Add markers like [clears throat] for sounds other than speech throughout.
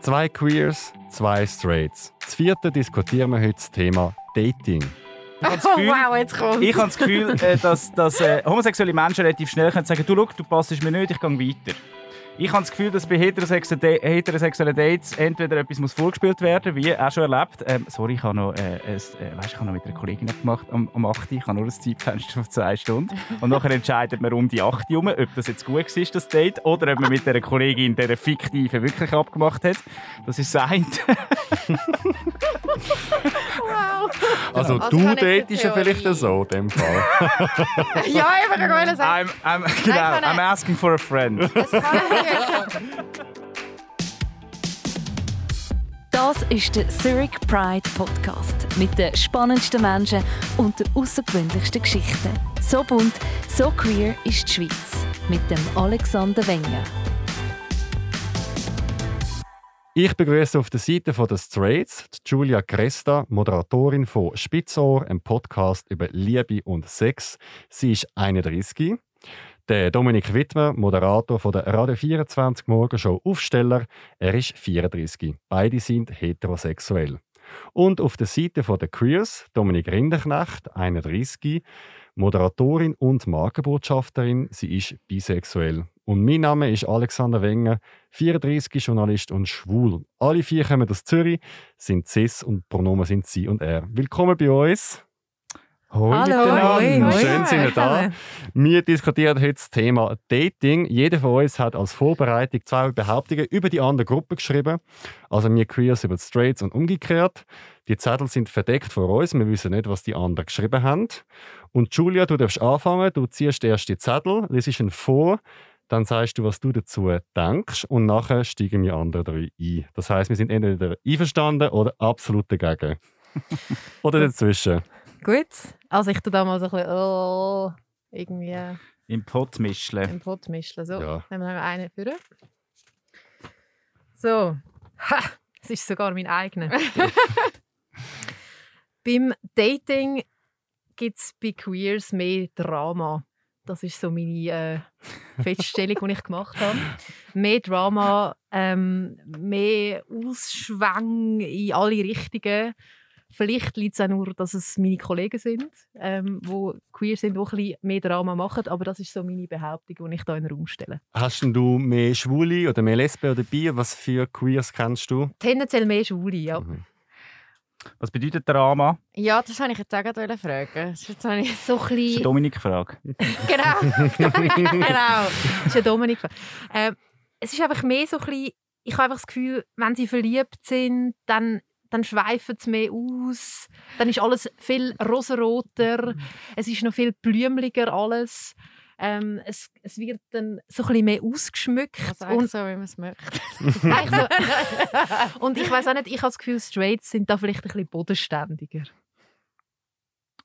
Zwei Queers, zwei Straights. Das vierte diskutieren wir heute das Thema Dating. Ich habe [laughs] das Gefühl, wow, jetzt kommt. ich habe das Gefühl äh, dass, dass äh, homosexuelle Menschen relativ schnell können sagen du, schau, du passest mir nicht, ich gehe weiter. Ich habe das Gefühl, dass bei heterosexuellen, Dates entweder etwas muss vorgespielt werden wie auch schon erlebt. Ähm, sorry, ich habe noch, äh, äh, weißt, ich habe noch mit einer Kollegin gemacht am, am 8. Ich habe nur ein Zeitfenster von zwei Stunden. Und nachher entscheidet man um die 8 herum, ob das jetzt gut war, das Date, oder ob man mit der Kollegin der fiktive wirklich abgemacht hat. Das ist das eine. Wow. Also, Also du datest ja vielleicht so in dem Fall. [laughs] ja, ich wollte gerade sagen. I'm, I'm, genau, er- I'm asking for a friend. Das ist der Zurich Pride Podcast mit den spannendsten Menschen und den außergewöhnlichsten Geschichten. So bunt, so queer ist die Schweiz. Mit dem Alexander Wenger. Ich begrüße auf der Seite von der Straits Julia Cresta, Moderatorin von Spitzohr, einem Podcast über Liebe und Sex. Sie ist 31. Der Dominik Wittmer, Moderator von der Radio 24 Morgenshow Aufsteller, er ist 34. Beide sind heterosexuell. Und auf der Seite von der Queers, Dominik Rinderknecht, 31, Moderatorin und Markenbotschafterin. Sie ist bisexuell. Und mein Name ist Alexander Wenger, 34 Journalist und schwul. Alle vier kommen aus Zürich, sind cis und Pronomen sind sie und er. Willkommen bei uns. Hoi miteinander. hoi, hoi. Schön sind wir da. Wir diskutieren heute das Thema Dating. Jeder von uns hat als Vorbereitung zwei Behauptungen über die andere Gruppe geschrieben. Also wir Queers über die Straights und umgekehrt. Die Zettel sind verdeckt vor uns. Wir wissen nicht, was die anderen geschrieben haben. Und Julia, du darfst anfangen. Du ziehst erst die Zettel, liest ihn vor, dann sagst du, was du dazu denkst und nachher steigen wir andere drei ein. Das heißt, wir sind entweder einverstanden oder absolut dagegen. [laughs] oder dazwischen. Gut. Also ich tue da mal so ein bisschen oh, irgendwie Im Pott mischle. im Pott mischen. So, Ja. nehmen wir noch einen für. So. Ha! Es ist sogar mein eigener. [laughs] Beim Dating gibt es bei Queers mehr Drama. Das ist so meine äh, [laughs] Feststellung, die ich gemacht habe. Mehr Drama, ähm, mehr Ausschwang in alle Richtungen. Vielleicht liegt es auch nur, dass es meine Kollegen sind, ähm, die queer sind, die ein bisschen mehr Drama machen. Aber das ist so meine Behauptung, die ich hier in den Raum stelle. Hast du mehr Schwule oder mehr Lesben oder Bi? Was für Queers kennst du? Tendenziell mehr Schwule, ja. Mhm. Was bedeutet Drama? Ja, das wollte ich jetzt auch gerade fragen. Das ist jetzt ich So ein [laughs] Das ist eine. Dominik-Frage. Genau. genau. Das ist ja Dominik. Ähm, es ist einfach mehr so ein bisschen... Ich habe einfach das Gefühl, wenn sie verliebt sind, dann, dann schweifen sie mehr aus. Dann ist alles viel rosaroter. Es ist noch viel blümliger alles. Ähm, es, es wird dann so ein bisschen mehr ausgeschmückt. also und so, wie man es möchte. [laughs] So. [laughs] und ich weiß auch nicht, ich habe das Gefühl, Straights sind da vielleicht ein bisschen bodenständiger.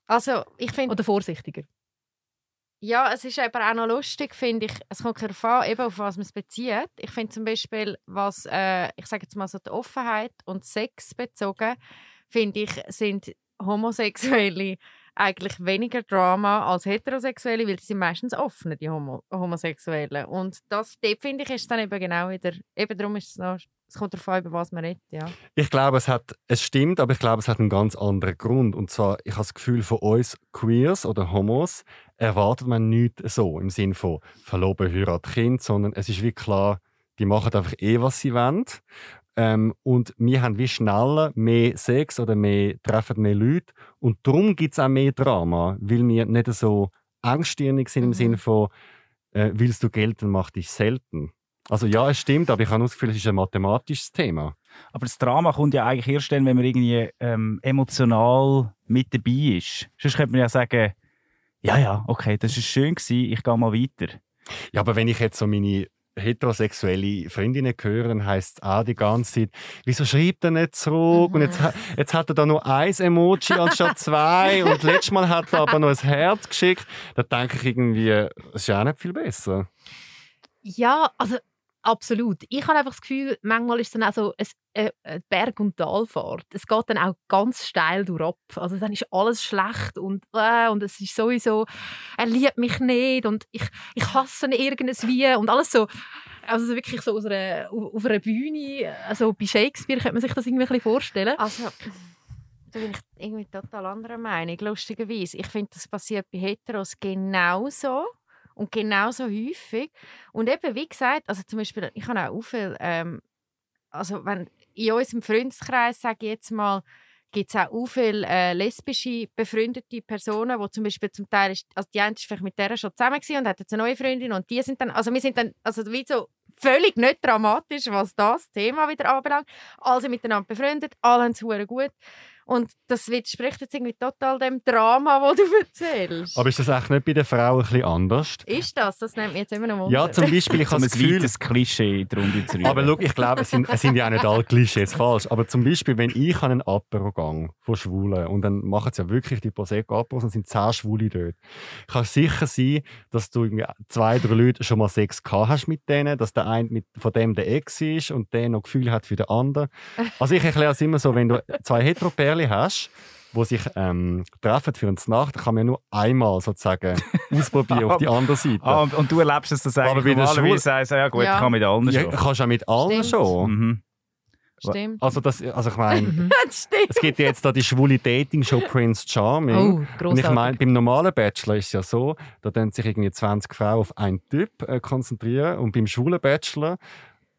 Also, ich finde, Oder vorsichtiger. ja, es ist aber auch noch lustig, finde ich. Es kommt darauf an, eben auf was man es bezieht. Ich finde zum Beispiel, was, äh, ich sage jetzt mal so die Offenheit und Sex bezogen, finde ich, sind Homosexuelle eigentlich weniger Drama als Heterosexuelle, weil die sind meistens offen, die Homo Homosexuellen. Und das, dort finde ich, ist es dann eben genau wieder, eben darum ist es noch, es kommt darauf an, über was man redet, ja. Ich glaube, es, hat, es stimmt, aber ich glaube, es hat einen ganz anderen Grund. Und zwar, ich habe das Gefühl, von uns Queers oder Homos erwartet man nichts so im Sinn von Verloben, Heirat, Kind, sondern es ist wie klar, die machen einfach eh, was sie wollen. Ähm, und wir haben wie schneller mehr Sex oder mehr, treffen mehr Leute. Und darum gibt es auch mehr Drama, weil wir nicht so engstirnig sind im Mhm. Sinne von, äh, willst du gelten, mach dich selten. Also ja, es stimmt, aber ich habe das Gefühl, es ist ein mathematisches Thema. Aber das Drama kommt ja eigentlich erst dann, wenn man irgendwie ähm, emotional mit dabei ist. Sonst könnte man ja sagen, ja, ja, okay, das war schön, gewesen, ich gehe mal weiter. Ja, aber wenn ich jetzt so meine heterosexuelle Freundinnen höre, dann heisst es auch die ganze Zeit, wieso schreibt er nicht zurück? Und jetzt, ha- jetzt hat er da nur ein Emoji anstatt [laughs] zwei und letztes Mal hat er aber noch ein Herz geschickt. Da denke ich irgendwie, es ist ja auch nicht viel besser. Ja, also absolut. Ich habe einfach das Gefühl, manchmal ist es dann auch so ein, äh, eine Berg- und Talfahrt. Es geht dann auch ganz steil durchab. Also dann ist alles schlecht und, äh, und es ist sowieso, er liebt mich nicht und ich, ich hasse ihn irgendwie und alles so also wirklich so aus einer, auf auf einer Bühne, also bei Shakespeare könnte man sich das irgendwie ein bisschen vorstellen. Also, da bin ich irgendwie total anderer Meinung, lustigerweise. Ich finde, das passiert bei Heteros genauso und genauso häufig. Und eben, wie gesagt, also zum Beispiel, ich habe auch viel, ähm, also wenn in unserem Freundeskreis, sage ich jetzt mal, gibt es auch viele äh, lesbische befreundete Personen, wo zum Beispiel zum Teil, ist, also die eine ist vielleicht mit der schon zusammen und hat jetzt eine neue Freundin und die sind dann, also wir sind dann, also wie so völlig nicht dramatisch, was das Thema wieder anbelangt. Alle sind miteinander befreundet, alle haben es gut. Und das widerspricht jetzt irgendwie total dem Drama, das du erzählst. Aber ist das echt nicht bei den Frauen ein bisschen anders? ist das? Das nimmt mich jetzt immer noch Wunder. Ja, zum Beispiel, ich habe ein das Gefühl... weites Klischee in die Runde zu. Aber schau, ich glaube, es sind, es sind ja auch nicht alle Klischees falsch. Aber zum Beispiel, wenn ich an einen Apero gehe von Schwulen und dann machen sie ja wirklich die Prosecco-Aperos und sind zehn Schwule dort, kann sicher sein, dass du irgendwie zwei, drei Leute schon mal Sex gehabt hast mit denen, dass der eine mit, von dem der Ex ist und der noch Gefühl hat für den anderen. Also ich erkläre es immer so, wenn du zwei Heteroperle hast, die sich ähm, treffen für eine Nacht, kann man ja nur einmal sozusagen [laughs] ausprobieren auf die andere Seite. ah, und, und du erlebst es, dass Aber eigentlich normalerweise sagst, ja gut, Ja. ich kann mit allen ja, schon. kannst du auch mit allen Stimmt. schon. Mhm. Stimmt. Also, das, also ich meine. [laughs] Das es gibt ja jetzt da die schwule Dating-Show Prince Charming. Oh, Und ich meine, beim normalen Bachelor ist es ja so, da können sich irgendwie 20 Frauen auf einen Typ äh, konzentrieren und beim schwulen Bachelor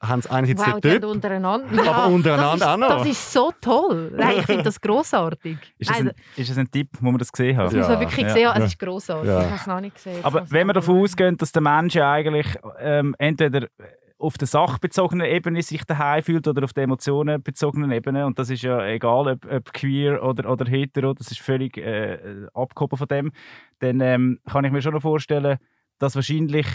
haben sie einerseits Wow, die den haben Typ, untereinander. aber untereinander auch noch. Das ist so toll. Nein, ich finde das grossartig. [laughs] Ist, ein, ist das ein Tipp, wo man das gesehen hat? das muss man Ja, wirklich ja, sehen. ja. Es ist grossartig. Ich Ja. habe es noch nicht gesehen. Aber wenn wir davon ich ausgehen, dass der Mensch ja eigentlich ähm, entweder auf der sachbezogenen Ebene sich daheim fühlt oder auf der emotionenbezogenen Ebene und das ist ja egal, ob, ob queer oder, oder hetero, das ist völlig äh, abgehoben von dem, dann ähm, kann ich mir schon noch vorstellen, dass wahrscheinlich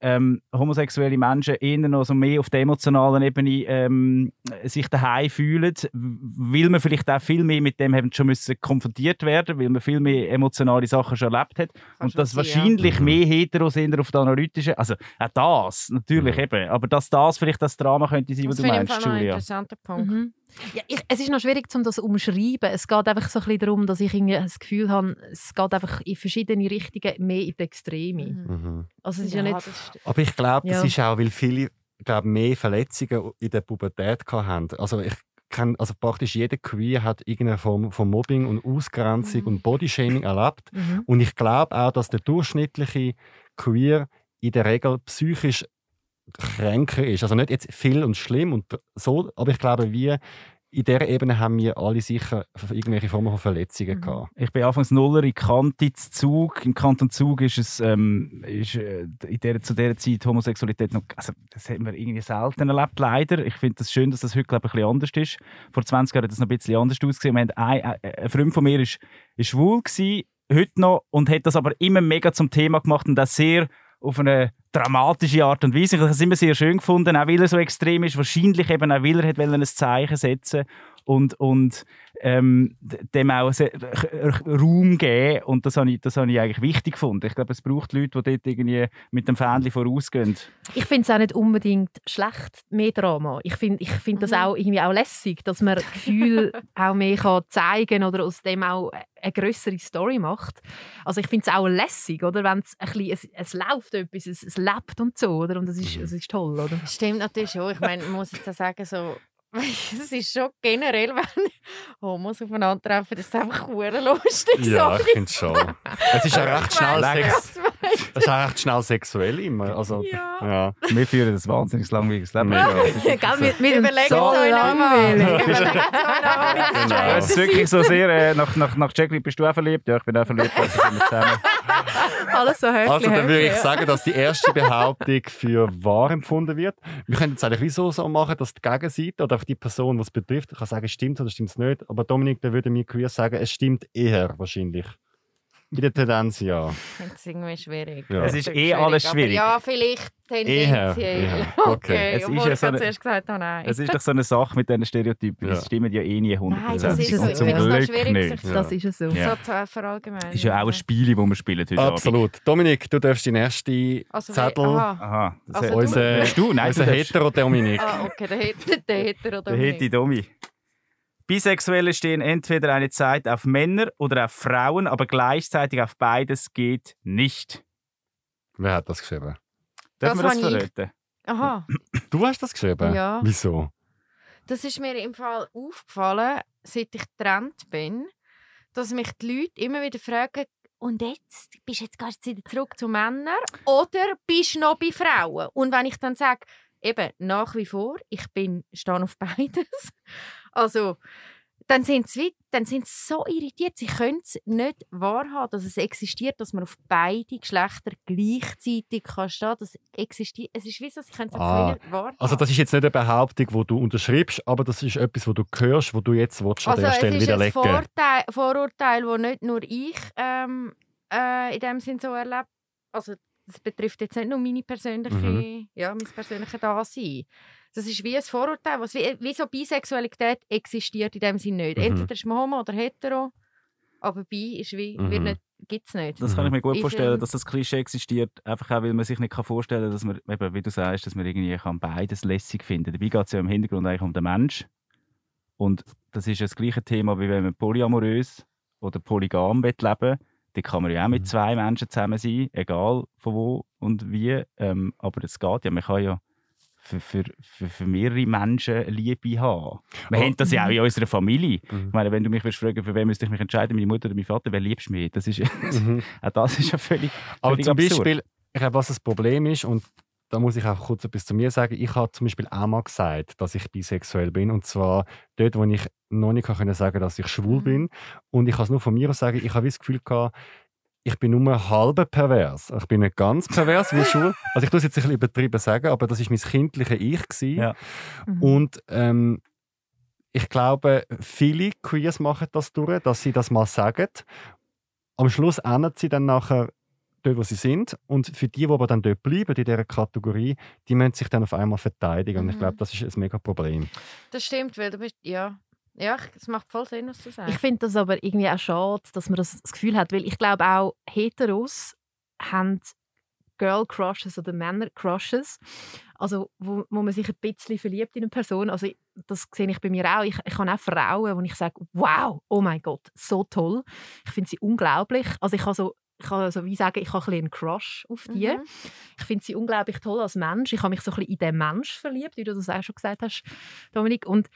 ähm, homosexuelle Menschen eher noch so mehr auf der emotionalen Ebene ähm, sich daheim fühlen, weil man vielleicht auch viel mehr mit dem haben schon müssen konfrontiert werden, weil man viel mehr emotionale Sachen schon erlebt hat Kann und schon dass sein, ja. wahrscheinlich Mhm. mehr Heteros sind auf der analytischen, also auch das natürlich Mhm. eben, aber dass das vielleicht das Drama könnte sein, was Das du meinst, Fall noch ein Julia. interessanter Punkt. Mhm. Ja, ich, es ist noch schwierig, um das zu umschreiben. Es geht einfach so ein bisschen darum, dass ich irgendwie das Gefühl habe, es geht einfach in verschiedene Richtungen mehr in die Extreme. Mhm. Mhm. Also es ist ja, nicht... das stimmt. Aber ich glaube, das Ja. ist auch, weil viele glaub, mehr Verletzungen in der Pubertät gehabt haben. Also ich kenn, also praktisch jeder Queer hat irgendeine Form von Mobbing und Ausgrenzung Mhm. und Bodyshaming erlebt. Mhm. Und ich glaube auch, dass der durchschnittliche Queer in der Regel psychisch kränker ist. Also nicht jetzt viel und schlimm und so, aber ich glaube, wir in dieser Ebene haben wir alle sicher irgendwelche Formen von Verletzungen Mhm. gehabt. Ich bin anfangs Nuller in Kante zu Zug. Im Kanton Zug ist es ähm, ist, äh, in der, zu dieser Zeit Homosexualität noch, also das haben wir irgendwie selten erlebt, leider. Ich finde es das schön, dass das heute glaube ich, ein bisschen anders ist. Vor 20 Jahren hat das noch ein bisschen anders ausgesehen. Wir haben ein, ein, ein Freund von mir ist, ist schwul gewesen, heute noch, und hat das aber immer mega zum Thema gemacht und das sehr auf eine dramatische Art und Weise. Ich habe es immer sehr schön gefunden, auch weil er so extrem ist. Wahrscheinlich eben auch, weil er hat ein Zeichen setzen und, und ähm, dem auch Raum geben. Und das habe ich, das habe ich eigentlich wichtig gefunden. Ich glaube, es braucht Leute, die dort irgendwie mit dem Fähnchen vorausgehen. Ich finde es auch nicht unbedingt schlecht, mehr Drama. Ich finde ich find das Mhm. auch irgendwie auch lässig, dass man Gefühl [laughs] auch mehr kann zeigen oder aus dem auch eine größere Story macht. Also ich finde es auch lässig, oder? Wenn es ein bisschen, es, es läuft etwas, es, es lebt und so, oder? Und das ist, das ist toll, oder? Stimmt natürlich schon. Ich meine, man muss jetzt auch sagen, so, es ist schon generell, [laughs] wenn Homos aufeinandertreffen, das ist einfach lustig. Ja, ich finde schon. Es ist ja recht schnell, sex es ist recht schnell sexuell immer. Also, Ja. ja. Wir führen ein wahnsinnig langweiliges Leben. Das mit, mit Überlegt so langweilig. [laughs] Genau. Es ist wirklich so sehr, äh, nach, nach, nach Jacqueline bist du auch verliebt? Ja, ich bin auch verliebt, also sind wir zusammen. Alles so höflich. Also, dann würde ich sagen, dass die erste Behauptung für wahr empfunden wird. Wir können jetzt eigentlich wieso so machen, dass die Gegenseite oder auch die Person, die es betrifft, kann sagen, stimmt oder stimmt es nicht. Aber Dominik, der würde mir queer sagen, es stimmt eher wahrscheinlich. Bei der Tendenz ja. Ich finde es irgendwie schwierig. Ja. Es ist eh alles aber schwierig. Ja, vielleicht Eher, tendenziell. eher. [laughs] Okay, Okay. Es ist obwohl ja ich so ja eine- zuerst gesagt habe, nein. Es ist doch so eine Sache mit diesen Stereotypen. Ja. Das stimmt ja eh nie 100%. Nein, das ist so. Und Ich zum finde es noch Glück schwierig, nicht. Das ist es so. Ja. So verallgemeinern. Das ist ja auch ein Spiel, das wir spielen heute Abend. Absolut. Dominik, du darfst den ersten Also, Zettel. Aha. Aha. Das Also Unser, Bist du? Nein, unser. Hetero-Dominik. Ah, okay, der der oder Der Heti Domi. Bisexuelle stehen entweder eine Zeit auf Männer oder auf Frauen, aber gleichzeitig auf beides geht nicht. Wer hat das geschrieben? Dürfen Das wir das habe ich. verraten? Aha, [clears throat] Du hast das geschrieben? Ja. Wieso? das ist mir im Fall aufgefallen, seit ich getrennt bin, dass mich die Leute immer wieder fragen, und jetzt bist du jetzt du wieder zurück zu Männern oder bist du noch bei Frauen? Und wenn ich dann sage, eben nach wie vor, ich bin stehe auf beides, also dann sind sie, dann sind sie so irritiert, sie können es nicht wahrhaben, dass es existiert, dass man auf beide Geschlechter gleichzeitig kann stehen. Das existiert. Es ist wie so, sie können es Ah, nicht wahrhaben. Also das ist jetzt nicht eine Behauptung, die du unterschreibst, aber das ist etwas, was du hörst, wo du jetzt willst, an Also der es Stelle ist ein widerlegen Vorteil, Vorurteil, das nicht nur ich ähm, äh, in dem Sinn so erlebe. Also das betrifft jetzt nicht nur meine persönliche, Mhm. ja, mein persönliches Dasein. Das ist wie ein Vorurteil, was wie, wie so Bisexualität existiert in dem Sinn nicht. Mhm. Entweder ist man homo oder hetero, aber bi ist wie, Mhm. nicht, gibt's nicht. Das kann ich mir gut Ich vorstellen, dass das Klischee existiert, einfach auch, weil man sich nicht kann vorstellen kann, dass man, eben, wie du sagst, dass man irgendwie kann beides lässig finden Dabei geht es ja im Hintergrund eigentlich um den Mensch. Und das ist ja das gleiche Thema, wie wenn man polyamorös oder polygam leben will. Da kann man ja auch mit Mhm. zwei Menschen zusammen sein, egal von wo und wie. Ähm, aber es geht ja, man kann ja für, für, für, für mehrere Menschen Liebe haben. Wir Aber- haben das ja auch in unserer Familie. Mhm. Ich meine, wenn du mich würdest fragen, für wen müsste ich mich entscheiden, meine Mutter oder mein Vater, wer liebst du mehr? Das ist, [laughs] Mhm. auch das ist ja völlig, Aber völlig zum absurd. Beispiel, ich glaube, was das Problem ist, und da muss ich auch kurz etwas zu mir sagen, ich habe zum Beispiel auch mal gesagt, dass ich bisexuell bin. Und zwar dort, wo ich noch nicht können sagen dass ich schwul Mhm. bin. Und ich kann es nur von mir aus sagen, ich habe das Gefühl gehabt, ich bin nur halb pervers. Ich bin nicht ganz [laughs] pervers wie schwul. Also ich tue es jetzt ein bisschen übertrieben sagen, aber das ist mein kindliches Ich. Gewesen. Ja. Mhm. Und ähm, ich glaube, viele Queers machen das durch, dass sie das mal sagen. Am Schluss ändern sie dann nachher dort, wo sie sind. Und für die, die aber dann dort bleiben, in dieser Kategorie, die müssen sich dann auf einmal verteidigen. Und ich Mhm. glaube, das ist ein mega Problem. Das stimmt, weil du bist, ja, ja, es macht voll Sinn, was du sagst. Ich finde das aber irgendwie auch schade, dass man das, das Gefühl hat, weil ich glaube auch Heteros haben Girl Crushes oder Männer Crushes, also wo, wo man sich ein bisschen verliebt in eine Person. Also das sehe ich bei mir auch. Ich, ich habe auch Frauen, wo ich sage, wow, oh mein Gott, so toll. Ich finde sie unglaublich. Also ich kann so ich kann so wie sagen, ich habe ein bisschen einen Crush auf die. Mhm. Ich finde sie unglaublich toll als Mensch. Ich habe mich so ein bisschen in den Mensch verliebt, wie du das auch schon gesagt hast, Dominik. Und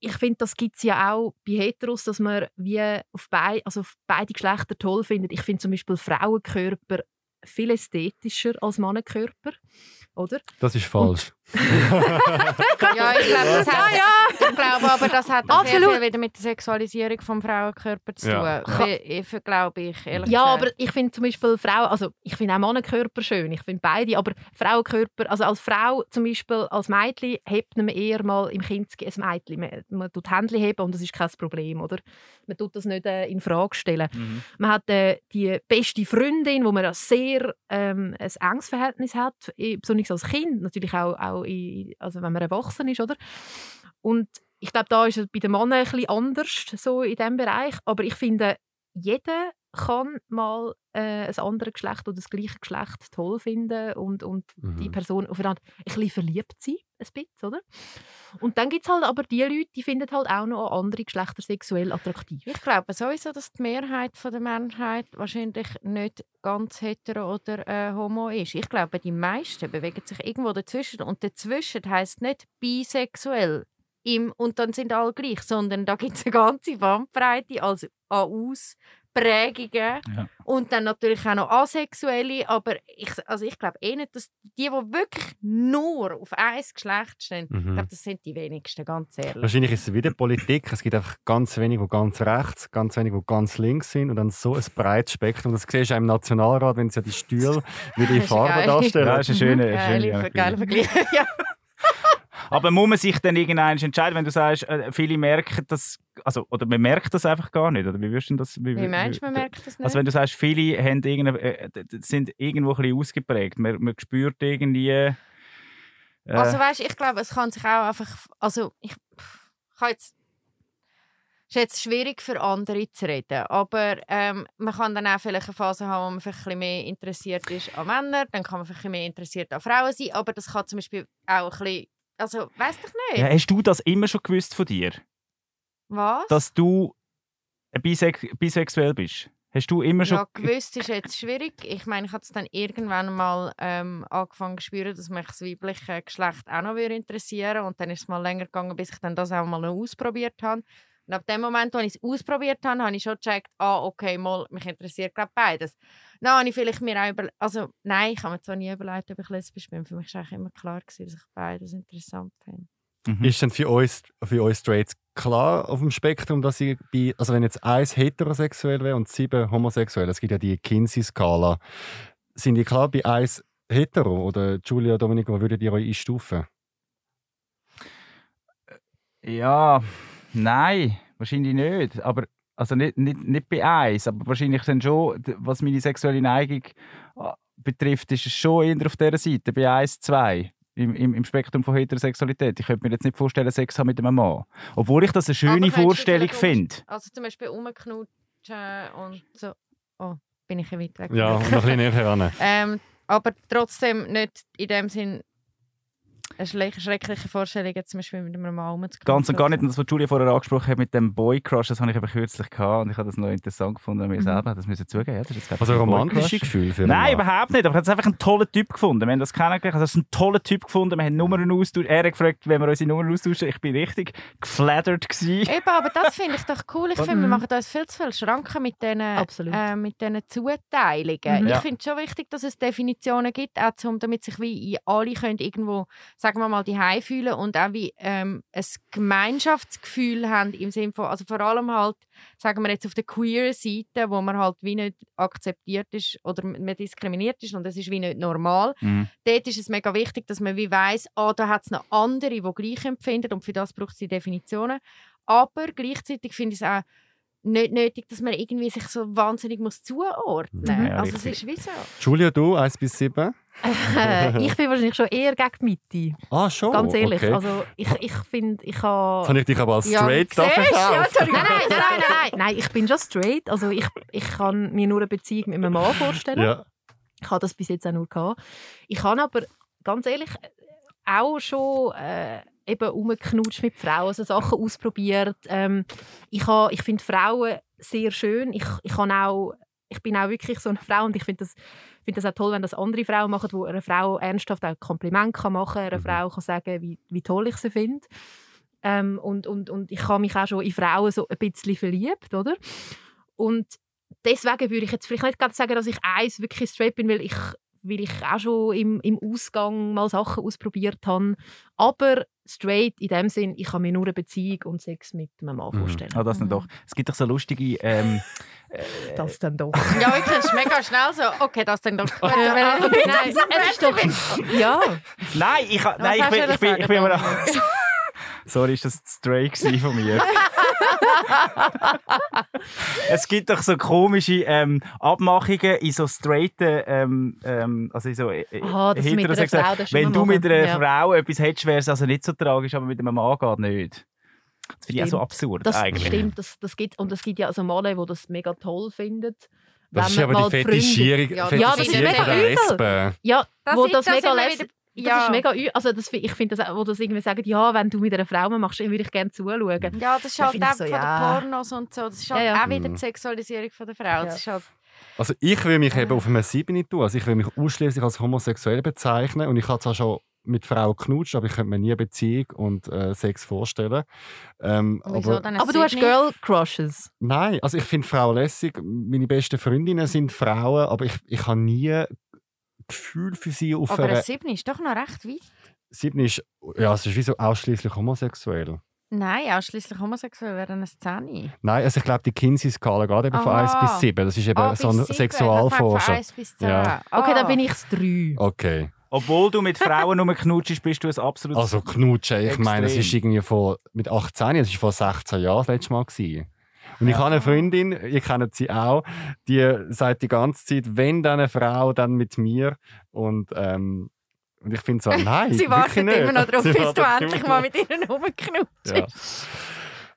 ich finde, das gibt es ja auch bei Heteros, dass man wie auf, bei, also auf beide Geschlechter toll findet. Ich finde zum Beispiel Frauenkörper viel ästhetischer als Mannenkörper, oder? Das ist falsch. Ja, ich glaube, das hat, ich glaube aber, das hat auch sehr viel wieder mit der Sexualisierung vom Frauenkörper zu tun. Ja. Für- Ich, glaube ich, ehrlich Ja, gesagt. aber ich finde zum Beispiel Frauen, also ich finde auch Mannenkörper schön, ich finde beide, aber Frauenkörper, also als Frau zum Beispiel, als Mädchen, hebt man eher mal im Kind ein Mädchen. Man, man tut Hände heben und das ist kein Problem, oder? Man tut das nicht äh, in Frage stellen. Mhm. Man hat äh, die beste Freundin, wo man ein sehr ähm, ein enges Verhältnis hat, besonders als Kind, natürlich auch, auch in, also wenn man erwachsen ist, oder? Und ich glaube, da ist es bei den Männern ein bisschen anders so in diesem Bereich, aber ich finde, jeder kann mal äh, ein anderes Geschlecht oder das gleiche Geschlecht toll finden und, und die Mhm. Person aufeinander ein bisschen verliebt sein, ein bisschen, oder? Und dann gibt es halt aber die Leute, die finden halt auch noch andere Geschlechter sexuell attraktiv. Ich glaube sowieso, dass die Mehrheit von der Menschheit wahrscheinlich nicht ganz hetero oder äh, homo ist. Ich glaube, die meisten bewegen sich irgendwo dazwischen. Und dazwischen heißt nicht bisexuell im und dann sind alle gleich, sondern da gibt es eine ganze Bandbreite als an Ausprägungen. Ja. Und dann natürlich auch noch asexuelle. Aber ich, also ich glaube eh nicht, dass die, die wirklich nur auf ein Geschlecht stehen, ich Mhm. glaube, das sind die wenigsten, ganz ehrlich. Wahrscheinlich ist es wieder Politik. Es gibt einfach ganz wenige, die ganz rechts, ganz wenige, die ganz links sind und dann so ein breites Spektrum. Das siehst du auch im Nationalrat, wenn sie ja die Stühle [laughs] wieder in Das ist Farbe darstellen. Ja, das ist eine schöne, [laughs] Geile, schöne geile Vergleich. [laughs] ja. Aber muss man sich dann irgendwann entscheiden, wenn du sagst, äh, viele merken das, also, oder man merkt das einfach gar nicht, oder wie würdest du das? Wie meinst du, man merkt das nicht? Also wenn du sagst, viele haben irgende, äh, sind irgendwo ein bisschen ausgeprägt, man, man spürt irgendwie... Äh, also weißt, ich glaube, es kann sich auch einfach, also ich, ich kann jetzt ist jetzt schwierig für andere zu reden, aber ähm, man kann dann auch vielleicht eine Phase haben, wo man vielleicht ein bisschen mehr interessiert ist an Männern, dann kann man vielleicht ein bisschen mehr interessiert an Frauen sein, aber das kann zum Beispiel auch ein bisschen, also weißt du nicht, ja, hast du das immer schon gewusst von dir? was? Dass du bisex bisexuell bist? Hast du immer schon... Ja, gewusst ist jetzt schwierig. Ich meine, ich habe es dann irgendwann mal ähm, angefangen zu spüren, dass mich das weibliche Geschlecht auch noch würde interessieren Und dann ist es mal länger gegangen, bis ich dann das auch mal ausprobiert habe. Und ab dem Moment, als ich es ausprobiert habe, habe ich schon gecheckt, ah, okay, mal, mich interessiert gerade beides. Dann habe ich vielleicht mir auch über... Also, nein, ich habe mir zwar nie überlegt, ob ich lesbisch bin. Für mich war eigentlich immer klar, gewesen, dass ich beides interessant finde. Mhm. Ist denn für uns, für uns Straights klar auf dem Spektrum, dass ich bei, also wenn jetzt eins heterosexuell wäre und sieben homosexuell, es gibt ja die Kinsey-Skala, sind die klar bei eins hetero oder Julia, Dominik, wo würdet ihr euch einstufen? Ja, nein, wahrscheinlich nicht. Aber also nicht, nicht, nicht bei eins, aber wahrscheinlich dann schon, was meine sexuelle Neigung ah, betrifft, ist es schon eher auf dieser Seite, bei eins, zwei. Im, im, Im Spektrum von Heterosexualität. Ich könnte mir jetzt nicht vorstellen, Sex haben mit einem Mann. Obwohl ich das eine schöne Vorstellung finde. Also zum Beispiel rumknutschen und so. Oh, bin ich ein weit weg. Ja, noch ein bisschen näher ran. [laughs] Ähm, aber trotzdem nicht in dem Sinn eine schreckliche Vorstellung, jetzt zum Beispiel mit einem Mann rumzuknutschen. Ganz und gar nicht. Und das, was Julia vorher angesprochen hat mit dem Boy Crush, das habe ich eben kürzlich gehabt und ich habe das noch interessant gefunden an mir selber. Das müssen zugeben. Ja, das ist Also Boy romantische Crush. Gefühle für Nein, überhaupt nicht. Aber ich habe einfach einen tollen Typ gefunden. Wir haben das kennengelernt. Also, es ist ein toller Typ gefunden. Wir haben Nummern austauscht. Er hat gefragt, wenn wir unsere Nummern austauschen. Ich bin richtig geflattert gewesen. Eben, aber das finde ich doch cool. Ich finde, wir Mhm. machen uns viel zu viele Schranken mit diesen, äh, mit diesen Zuteilungen. Mhm. Ich Ja. finde es schon wichtig, dass es Definitionen gibt, auch zum, damit sich wie alle können irgendwo, sagen wir mal, die fühlen und auch wie ähm, ein Gemeinschaftsgefühl haben im Sinne von, also vor allem halt, sagen wir jetzt auf der queer Seite, wo man halt wie nicht akzeptiert ist oder man diskriminiert ist und das ist wie nicht normal Mhm. dort ist es mega wichtig, dass man wie weiss, ah, da hat es noch andere, die gleich empfinden und für das braucht es die Definitionen. Aber gleichzeitig finde ich es auch nicht nötig, dass man irgendwie sich so wahnsinnig muss zuordnen muss. Mhm. Ja, also es richtig. ist wie so. Julia, du, 1 bis 7? Äh, ich bin wahrscheinlich schon eher gegen die Mitte. Ah, schon? Ganz ehrlich. Okay. Also ich, ich finde, ich Jetzt habe... habe ich dich aber als Ja, straight da siehst? Ja. Nein, nein, nein, nein, nein. Nein, ich bin schon straight. Also ich, ich kann mir nur eine Beziehung mit einem Mann vorstellen. Ja. Ich habe das bis jetzt auch nur gehabt. Ich habe aber, ganz ehrlich, auch schon äh, eben rumgeknutscht mit Frauen, also Sachen ausprobiert. Ähm, ich ich finde Frauen sehr schön. Ich, ich, kann auch, ich bin auch wirklich so eine Frau und ich finde das, finde das auch toll, wenn das andere Frauen machen, wo eine Frau ernsthaft auch Kompliment kann machen kann, einer Mhm. Frau kann sagen, wie, wie toll ich sie finde. Ähm, und, und, und ich habe mich auch schon in Frauen so ein bisschen verliebt, oder? Und deswegen würde ich jetzt vielleicht nicht gerade sagen, dass ich eins wirklich straight bin, weil ich, weil ich auch schon im, im Ausgang mal Sachen ausprobiert habe. Aber straight in dem Sinn, ich kann mir nur eine Beziehung und Sex mit einem Mann Mhm. vorstellen. Ah, das dann doch. Es gibt doch so lustige. Ähm, [laughs] Das dann doch. Ja, wirklich, es ist mega schnell so. Okay, das dann doch. [laughs] Nein, es ist doch... Ja. nein, ich, nein, ich bin, du ich bin, ich bin sagen, immer. [laughs] Sorry, ist das stray von mir? Es gibt doch so komische ähm, Abmachungen in so straighten, ähm, ähm, also in so äh, Ah, mit einer heterosexuellen- das schon Wenn du mit einer Ja. Frau etwas hättest, wäre es also nicht so tragisch, aber mit einem Mann geht nicht. Das finde ich auch so absurd Das eigentlich. stimmt, das, das gibt, und es gibt ja also Männer, die das mega toll finden. Das wenn ist man aber mal die Fetischierung, Ja, ja, Fetischisierung das ist der mega übel. Lesben. Ja, Das wo ist- das das mega wieder- Das Ja. ist mega also das, ich finde das, wo das irgendwie sagen, ja, wenn du mit einer Frau machst, würde ich gerne zuschauen. Ja, das ist halt auch so, von ja. den Pornos und so. Das ist halt Ja, ja. auch wieder Mhm. die Sexualisierung von der Frau. Ja. Das ist halt, Also ich will mich eben auf einem 7 tun. Also ich will mich ausschließlich als homosexuell bezeichnen. Und ich habe zwar schon mit Frauen knutscht, aber ich könnte mir nie Beziehung und äh, Sex vorstellen. Ähm, wieso aber Aber du hast? Girl Crushes. nein, also ich finde Frauen lässig. Meine besten Freundinnen sind Frauen, aber ich, ich habe nie Gefühl für sie auf Aber einer... ein 7 ist doch noch recht weit. 7 ist, ja, es ist wie so ausschließlich homosexuell. Nein, ausschließlich homosexuell wäre eine 10. Nein, also ich glaube, die Kinsey-Skala geht eben von 1 Aha. bis 7. Das ist eben Ah, so ein sieben. Sexualforscher. Von 1 bis 10. Ja. Okay, Ah. dann bin ich das 3. Okay. Obwohl du mit Frauen nur knutschst, bist du ein absolutes Also knutschen, ich meine, es ist irgendwie vor, mit 18, das war vor 16 Jahren das letzte Mal. Gewesen. Und ich habe eine Freundin, ihr kennt sie auch, die sagt die ganze Zeit, wenn dann eine Frau, dann mit mir. Und, ähm, und ich finde so, [laughs] nein, Sie wartet nicht. immer noch darauf, Sie bis du endlich mal mit ihnen rumknutschst. Ja.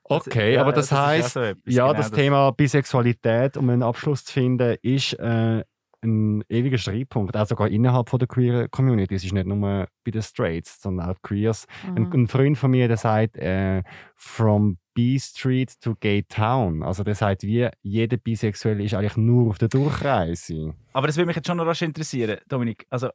Okay, Ja, aber das, das ist ja heißt, so etwas, ja, genau das das. Thema Bisexualität, um einen Abschluss zu finden, ist äh, ein ewiger Streitpunkt, auch sogar innerhalb von der queer Community. Es ist nicht nur bei den Straights, sondern auch Queers. Ein, Mhm. ein Freund von mir, der sagt, äh, from B-Street to Gay Town. Also das sagt wie, jeder Bisexuelle ist eigentlich nur auf der Durchreise. Aber das würde mich jetzt schon noch rasch interessieren, Dominik. Also,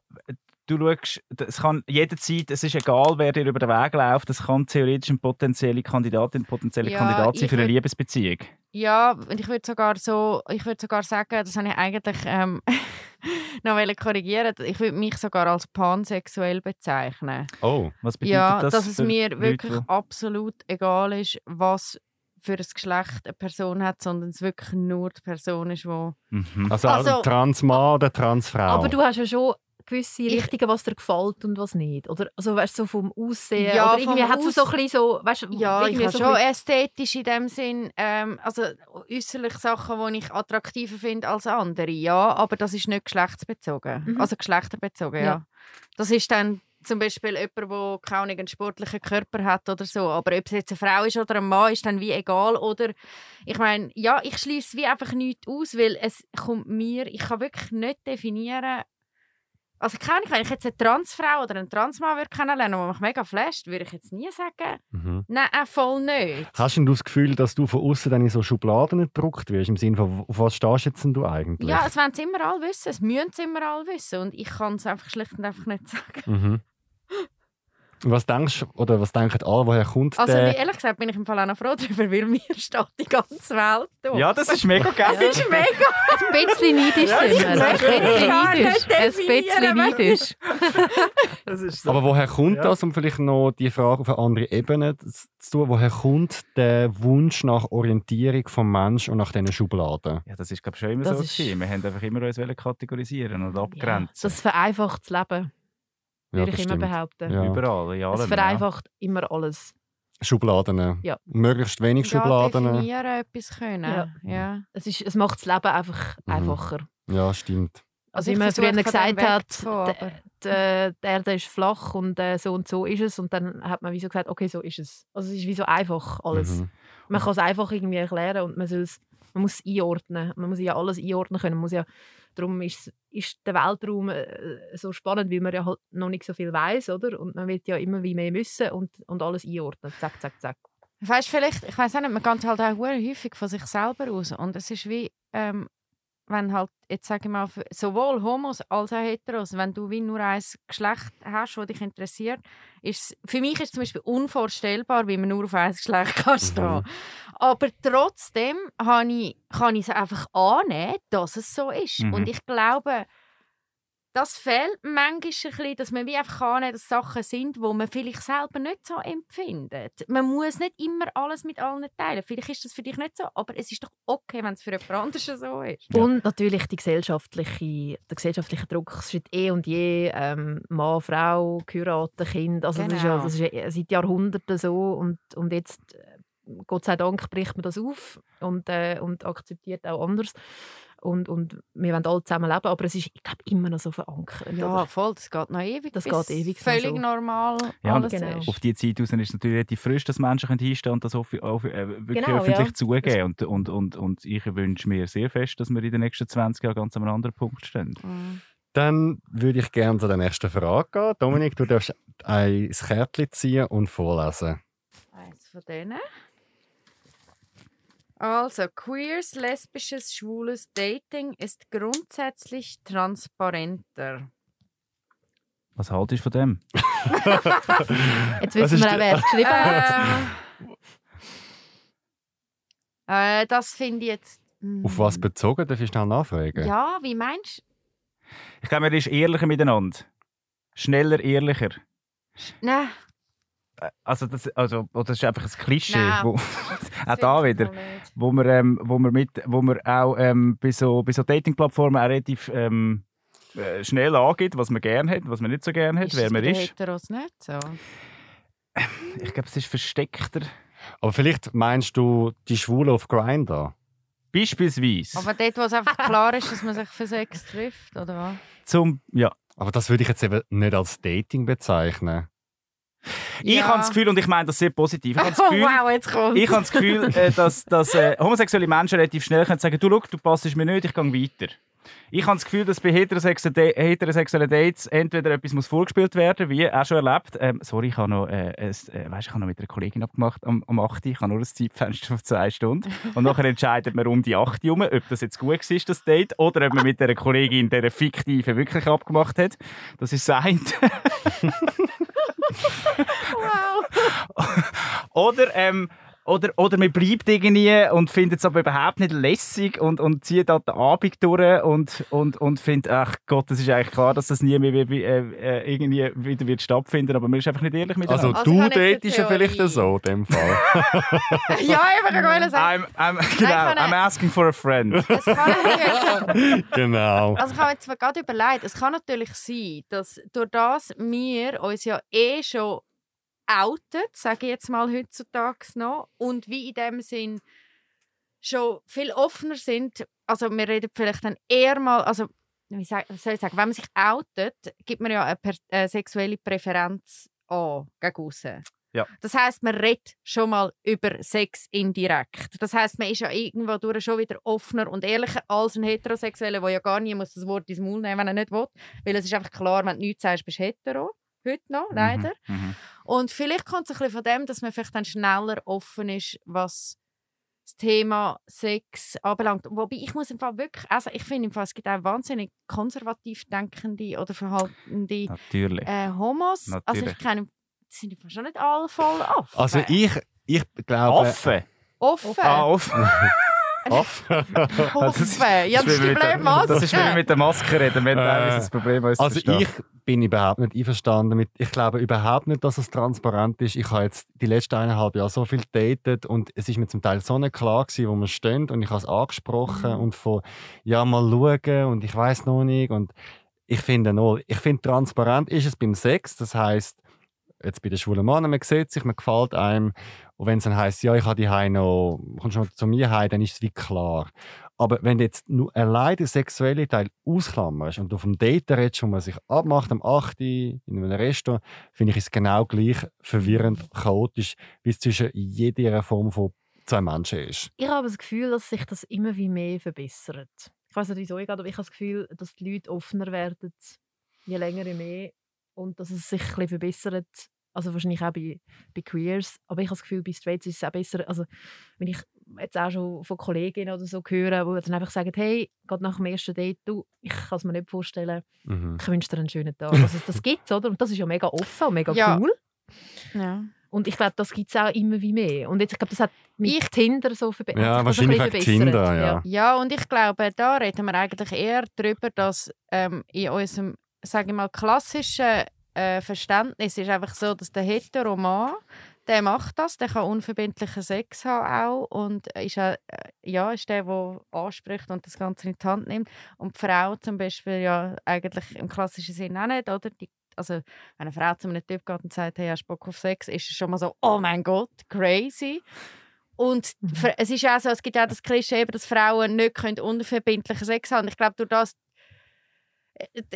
du schaust, es kann jederzeit, es ist egal, wer dir über den Weg läuft, es kann theoretisch eine potenzielle Kandidatin, potenzielle Ja, Kandidat sein für eine würd- Liebesbeziehung. Ja, und ich würde sogar so, ich würde sogar sagen, das habe ich eigentlich ähm, [laughs] noch wollen korrigieren. Ich würde mich sogar als pansexuell bezeichnen. Oh. Was bedeutet Ja, das? dass es für mir Leute, wirklich absolut egal ist, was für ein Geschlecht eine Person hat, sondern es wirklich nur die Person ist, die Mhm. Also, Also- Transmann oder Transfrau. Aber du hast ja schon gewisse Ich- Richtungen, was dir gefällt und was nicht. Oder also weißt du, so vom Aussehen. Ja, oder irgendwie hat es so ein bisschen so, weißt du, Ja, ich habe so schon ästhetisch in dem Sinn, ähm, also äußerlich Sachen, die ich attraktiver finde als andere, ja, aber das ist nicht geschlechtsbezogen, Mhm. also geschlechterbezogen, ja. Ja. Das ist dann zum Beispiel jemand, der kaum einen sportlichen Körper hat oder so, aber ob es jetzt eine Frau ist oder ein Mann, ist dann wie egal, oder ich meine, ja, ich schließe wie einfach nichts aus, weil es kommt mir, ich kann wirklich nicht definieren, also keine Ahnung, wenn ich jetzt eine Transfrau oder einen Transmann würde kennenlernen, der mich mega flasht, würde ich jetzt nie sagen, Mhm. Nein, äh, voll nicht. Hast denn du das Gefühl, dass du von außen dann in so Schubladen gedruckt wirst? Im Sinne von, auf was stehst jetzt denn du eigentlich? Ja, es wollen es immer alle wissen. Es müssen es immer alle wissen. Und ich kann es einfach schlicht und einfach nicht sagen. Mhm. Und Was denkst oder was denken alle, woher kommt Also, der? ehrlich gesagt, bin ich im Fall auch noch froh darüber, weil mir steht die ganze Welt durch. Ja, das ist mega geil. [laughs] das ist mega. Ein bisschen neidisch Ja, sind wir. Ein bisschen neidisch. nicht Ein bisschen neidisch. [laughs] Das ist so. Aber woher kommt Ja. das? Um vielleicht noch die Frage auf eine andere Ebene zu tun. Woher kommt der Wunsch nach Orientierung vom Menschen und nach diesen Schubladen? Ja, das ist glaube ich schon immer Das so ist-. Wir haben einfach immer uns kategorisieren und abgrenzen. Das vereinfacht das Leben, würde das ich immer stimmt. behaupten. Ja. Überall, allem. Es vereinfacht immer alles. Schubladen. Ja. Möglichst wenig Ja, Schubladen. definieren etwas können. Ja. Ja. Es, ist, es macht das Leben einfach Mhm. einfacher. Ja, stimmt. Also, ich wie man früher gesagt hat, die, die Erde ist flach und äh, so und so ist es. Und dann hat man wie so gesagt, okay, so ist es. Also es ist wie so einfach alles. Mhm. Man kann es einfach irgendwie erklären und man, man muss es einordnen. Man muss ja alles einordnen können. Man muss ja, darum ist, ist der Weltraum äh, so spannend, weil man ja halt noch nicht so viel weiß, oder? Und man wird ja immer wie mehr müssen und, und alles einordnen. Zack, zack, zack. Weißt vielleicht, ich weiß auch nicht, man geht halt auch häufig von sich selber aus. Und es ist wie, ähm, wenn halt, jetzt sage ich mal, sowohl Homos als auch Heteros, wenn du wie nur ein Geschlecht hast, das dich interessiert, ist für mich ist es zum Beispiel unvorstellbar, wie man nur auf ein Geschlecht kann stehen. Aber trotzdem habe ich, kann ich es einfach annehmen, dass es so ist. Mhm. Und ich glaube, das fehlt manchmal ein bisschen, dass man wie einfach annehmen, dass Sachen sind, die man vielleicht selber nicht so empfindet. Man muss nicht immer alles mit allen teilen. Vielleicht ist das für dich nicht so, aber es ist doch okay, wenn es für jemand anderes so ist. Ja. Und natürlich die gesellschaftliche, der gesellschaftliche Druck. Es ist eh und je ähm, Mann, Frau, geheiratet, Kind. Also das, ist ja, Genau. das ist ja seit Jahrhunderten so. Und, und jetzt, äh, Gott sei Dank, bricht man das auf und, äh, und akzeptiert auch anders. Und, und wir wollen alle zusammen leben, aber es ist, ich glaube, immer noch so verankert. Ja, oder? voll, das geht noch ewig. Das geht ewig Völlig so. normal Ja, alles genau. ist. Auf die Zeit aus ist es natürlich relativ frisch, dass Menschen können hinstehen und das offi- off- äh, wirklich Genau, öffentlich ja. zugeben. Und, und, und, und ich wünsche mir sehr fest, dass wir in den nächsten 20 Jahren ganz an einem anderen Punkt stehen. Mhm. Dann würde ich gerne zu der nächsten Frage gehen. Dominik, du darfst ein Kärtchen ziehen und vorlesen. Eins von denen. Also, queers, lesbisches, schwules Dating ist grundsätzlich transparenter. Was haltest du von dem? [laughs] Jetzt wissen wir auch, wer es geschrieben hat. [laughs] Äh, äh, das finde ich jetzt. mm, Auf was bezogen? Darf ich schnell nachfragen? Ja, wie meinst du? Ich glaube, man ist ehrlicher miteinander. Schneller, ehrlicher. Nein, Also das, also, oder das ist einfach ein Klischee. Nein. Wo, [laughs] auch da wieder. wo wir, ähm, wo wir, mit, wo wir auch ähm, bei so, bei so Dating-Plattformen auch relativ ähm, äh, schnell angeht, was man gerne hat, was man nicht so gerne hat, Ist wer man ist. Heteros nicht so? Ich glaube, es ist versteckter. Aber vielleicht meinst du die Schwulen auf Grindr? Beispielsweise Aber dort, wo es einfach klar ist, dass man sich für Sex trifft, oder was? zum, ja. Aber das würde ich jetzt eben nicht als Dating bezeichnen. Ich Ja. habe das Gefühl, und ich meine das sehr positiv, ich habe das [laughs] Oh, Gefühl, wow, jetzt kommt ich habe das Gefühl äh, dass, dass äh, homosexuelle Menschen relativ schnell können sagen du, schau, du passest mir nicht, ich gehe weiter. Ich habe das Gefühl, dass bei heterosexuellen, Da- heterosexuellen Dates entweder etwas muss vorgespielt werden, wie auch schon erlebt. Ähm, sorry, ich habe noch, äh, ein, äh, weißt, ich habe noch mit einer Kollegin abgemacht am, am 8. Ich habe nur ein Zeitfenster von zwei Stunden. Und nachher entscheidet man um die 8 herum, ob das jetzt gut war, das Date, oder ob man mit der Kollegin, der fiktive, wirklich abgemacht hat. Das ist das eine. [laughs] Wow. [laughs] Oder, ähm, oder, oder man bleibt irgendwie und findet es aber überhaupt nicht lässig und, und zieht halt den Abend durch und, und, und findet, ach Gott, das ist eigentlich klar, dass das nie mehr wie- wie- äh, äh, irgendwie wieder wird stattfinden aber man ist einfach nicht ehrlich miteinander. Also, Also du datest ja vielleicht so, in dem Fall. [laughs] ja, ich wollte sagen. I'm, I'm, genau, kann I'm asking for a friend. Es kann [laughs] genau. also ich habe jetzt gerade überlegt, es kann natürlich sein, dass durch das wir uns ja eh schon outet, sage ich jetzt mal heutzutage noch, und wie in dem Sinn schon viel offener sind. Also wir reden vielleicht dann eher mal, also wie soll ich sagen, wenn man sich outet, gibt man ja eine, eine sexuelle Präferenz an gegen aussen. Ja. Das heißt, man redet schon mal über Sex indirekt. Das heißt, man ist ja irgendwo durch schon wieder offener und ehrlicher als ein Heterosexueller, der ja gar nie muss das Wort ins Maul nehmen, wenn er nicht will. Weil es ist einfach klar, wenn du nichts sagst, bist du hetero. Heute noch, leider. Mhm. Und vielleicht kommt es ein bisschen von dem, dass man vielleicht dann schneller offen ist, was das Thema Sex anbelangt. Wobei ich muss im Fall wirklich, also ich finde im Fall, es gibt auch wahnsinnig konservativ denkende oder verhaltende Natürlich. äh, Homos. Also Natürlich. ich kenne, die sind im Fall schon nicht alle voll offen. Also, ich, ich glaube. Offen? Offen. Ah, offen. [laughs] [laughs] Offen. Offen. Ja, das ist der- blöde Maske. Das ist wie wir mit der Maske reden. Wir haben Äh, das Problem, zu Also verstehen. ich bin überhaupt nicht einverstanden mit. Ich glaube überhaupt nicht, dass es transparent ist. Ich habe jetzt die letzten eineinhalb Jahre so viel datet und es ist mir zum Teil so nicht klar gewesen, wo wir stehen und ich habe es angesprochen Mhm. und von ja mal schauen und ich weiß noch nicht und ich finde noch, ich finde transparent ist es beim Sex. Das heißt jetzt bei den schwulen Männern, man sieht sich, man gefällt einem und wenn es dann heisst, ja ich habe die noch, kommst du noch zu mir heim, dann ist es wie klar. Aber wenn du jetzt nur allein den sexuellen Teil ausklammerst und auf dem Date redest, wo man sich abmacht, am 8. in einem Restaurant, finde ich es genau gleich verwirrend, chaotisch, wie es zwischen jeder Form von zwei Menschen ist. Ich habe das Gefühl, dass sich das immer wie mehr verbessert. Ich weiß nicht, wieso ich gerade, aber ich habe das Gefühl, dass die Leute offener werden, je länger, je mehr. Und dass es sich ein bisschen verbessert. Also wahrscheinlich auch bei, bei Queers. Aber ich habe das Gefühl, bei Straights ist es auch besser. Also wenn ich jetzt auch schon von Kolleginnen oder so höre, die dann einfach sagen, hey, gerade nach dem ersten Date, du, ich kann es mir nicht vorstellen, Mhm. ich wünsche dir einen schönen Tag. Also das [laughs] gibt es, oder? Und das ist ja mega offen und mega Ja. cool. Ja. Und ich glaube, das gibt es auch immer wie mehr. Und jetzt, ich glaube, das hat mit Ich- Tinder so verbe- Ja, wahrscheinlich bisschen wegen verbessert. Tinder, ja. Ja, und ich glaube, da reden wir eigentlich eher darüber, dass ähm, in unserem, sage ich mal, klassischen äh, Verständnis ist einfach so, dass der Heteroman, der macht das, der kann unverbindlichen Sex haben auch und ist, auch, äh, ja, ist der, der anspricht und das Ganze in die Hand nimmt. Und die Frau zum Beispiel ja eigentlich im klassischen Sinn auch nicht, oder? Die, also wenn eine Frau zu einem Typ geht und sagt, hey, hast du Bock auf Sex, ist es schon mal so, oh mein Gott, crazy. Und Mhm. Es ist auch so, es gibt auch das Klischee, dass Frauen nicht können unverbindlichen Sex haben. Ich glaube, durch das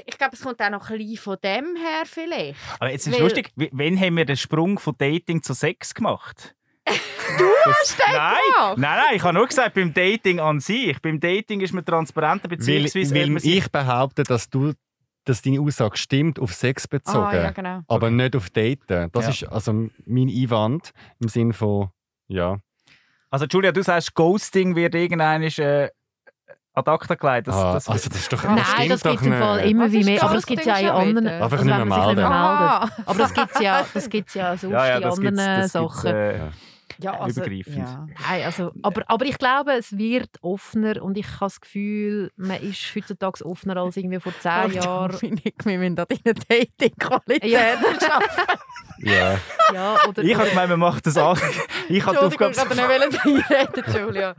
ich glaube, es kommt auch noch ein bisschen von dem her vielleicht. Aber jetzt ist Weil- lustig, wann haben wir den Sprung von Dating zu Sex gemacht? [laughs] Du hast den Nein, gemacht? nein, nein, ich habe nur gesagt, beim Dating an sich. Beim Dating ist man transparenter, Weil, beziehungsweise... weil man sich- ich behaupte, dass du dass deine Aussage stimmt auf Sex bezogen, Ah, ja, genau. aber nicht auf Daten. Das Ja. ist also mein Einwand im Sinn von ja. Also Julia, du sagst, Ghosting wird irgendwann äh, ad acta gelegt. Das, Ah, das, also das ist doch Nein, stimmt das gibt es im Fall immer wie mehr. Aber das Ghosting gibt es ja in anderen. Einfach also nicht wenn mehr Ah. meldet. Aber das gibt es ja, das gibt's ja sonst [laughs] ja, ja, in das gibt's, anderen das gibt's, Sachen. äh, Ja, also, übergreifend. Ja. Nein, also, aber, aber ich glaube, es wird offener und ich habe das Gefühl, man ist heutzutage offener als irgendwie vor zehn Jahren. [laughs] Dominik, wir müssen da deine Dating-Qualität Ja. schaffen. Ja. [laughs] Ja, oder, Ich habe gemeint, man macht das auch. Ich habe die Entschuldigung, ich Aufgabe... wollte [laughs] nicht reinreden, Julia.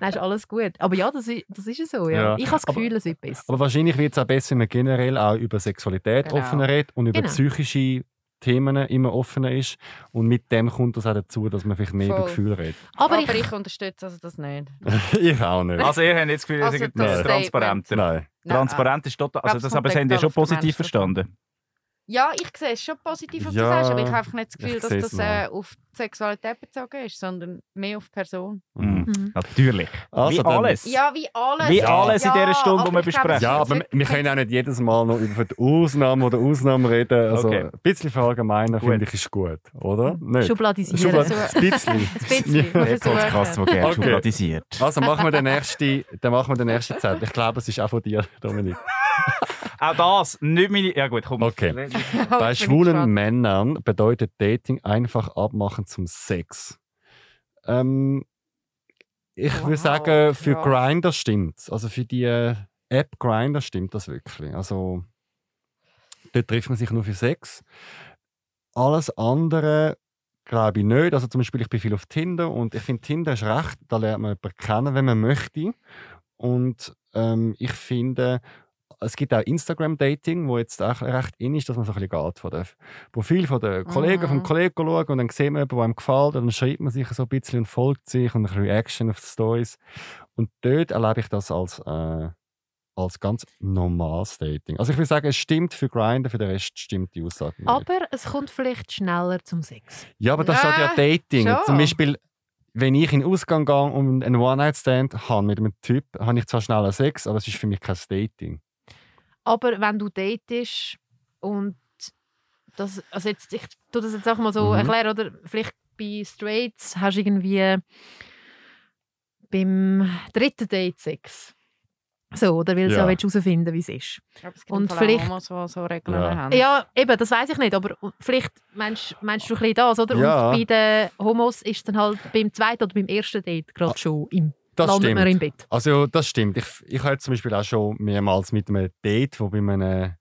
nein, ist alles gut. Aber ja, das ist, das ist ja so. Ja. Ja. Ich habe das Aber- Gefühl, es wird besser. Aber wahrscheinlich wird es auch besser, wenn man generell auch über Sexualität Genau. offener redet und über Genau. psychische Themen immer offener ist. Und mit dem kommt das auch dazu, dass man vielleicht mehr über Voll. Gefühle redet. Aber, Aber, ich, ich, unterstütze also das nicht. [laughs] ich auch nicht. Also ihr habt jetzt das Gefühl, ihr Also seid transparenter. Nein. Nein, Transparent ist total... Also das, aber es das haben die ja schon positiv verstanden. Ja, ich sehe es schon positiv, was Ja, du sagst, aber ich habe einfach nicht das Gefühl, dass das äh, auf die Sexualität bezogen ist, sondern mehr auf die Person. Mhm. Mhm. Natürlich. Also Wie alles. Ja, wie alles. Wie ja, alles in dieser Stunde, die wir besprechen. es Ja, aber wir, können auch nicht jedes Mal noch über die Ausnahmen oder Ausnahmen reden. Also Okay. ein bisschen verallgemeinern finde ich ist gut, oder? Nicht? Schubladisieren. Schubla- So- ein bisschen. [laughs] Ein bisschen. Ja. Der Podcast, der gerne Okay. schubladisiert. Also machen wir den nächsten, dann machen wir den nächsten Zettel. Ich glaube, es ist auch von dir, Dominik. Auch das, nicht meine... Ja gut, komm. Okay. [laughs] Bei schwulen. Männern bedeutet Dating einfach abmachen zum Sex. Ähm, ich Wow, würde sagen, für krass. Grinder stimmt Also für die äh, App Grinder stimmt das wirklich. Also dort trifft man sich nur für Sex. Alles andere glaube ich nicht. Also zum Beispiel, ich bin viel auf Tinder und ich finde, Tinder ist recht, da lernt man jemanden kennen, wenn man möchte. Und ähm, ich finde, es gibt auch Instagram-Dating, wo jetzt auch recht in ist, dass man so ein bisschen geht von den Profil von den Kollegen, Mhm. vom Kollegen schauen und dann sieht man jemanden, der einem gefällt, und dann schreibt man sich so ein bisschen und folgt sich und ein bisschen Reaction auf die Stories. Und dort erlebe ich das als, äh, als ganz normales Dating. Also ich würde sagen, es stimmt für Grindr, für den Rest stimmt die Aussage nicht. Aber es kommt vielleicht schneller zum Sex. Ja, aber das steht ja Ja, Dating. schon. Zum Beispiel, wenn ich in den Ausgang gehe und einen One-Night-Stand habe mit einem Typ, habe ich zwar schneller Sex, aber es ist für mich kein Dating. Aber wenn du datest und das, also jetzt, ich tue das jetzt auch mal so Mhm. erklären, oder vielleicht bei Straights hast du irgendwie beim dritten Date Sex. So, oder weil du Ja. ja. herausfinden wie es ist. Aber es gibt Und auch vielleicht- Homos, die so Regeln Ja. haben. Ja, eben, das weiß ich nicht, aber vielleicht meinst, meinst du ein bisschen das, oder? Ja. Und bei den Homos ist es dann halt beim zweiten oder beim ersten Date gerade schon im, Das landet stimmt. man im Bett. Also das stimmt. Ich, ich hatte zum Beispiel auch schon mehrmals mit einem Date, wo bei einem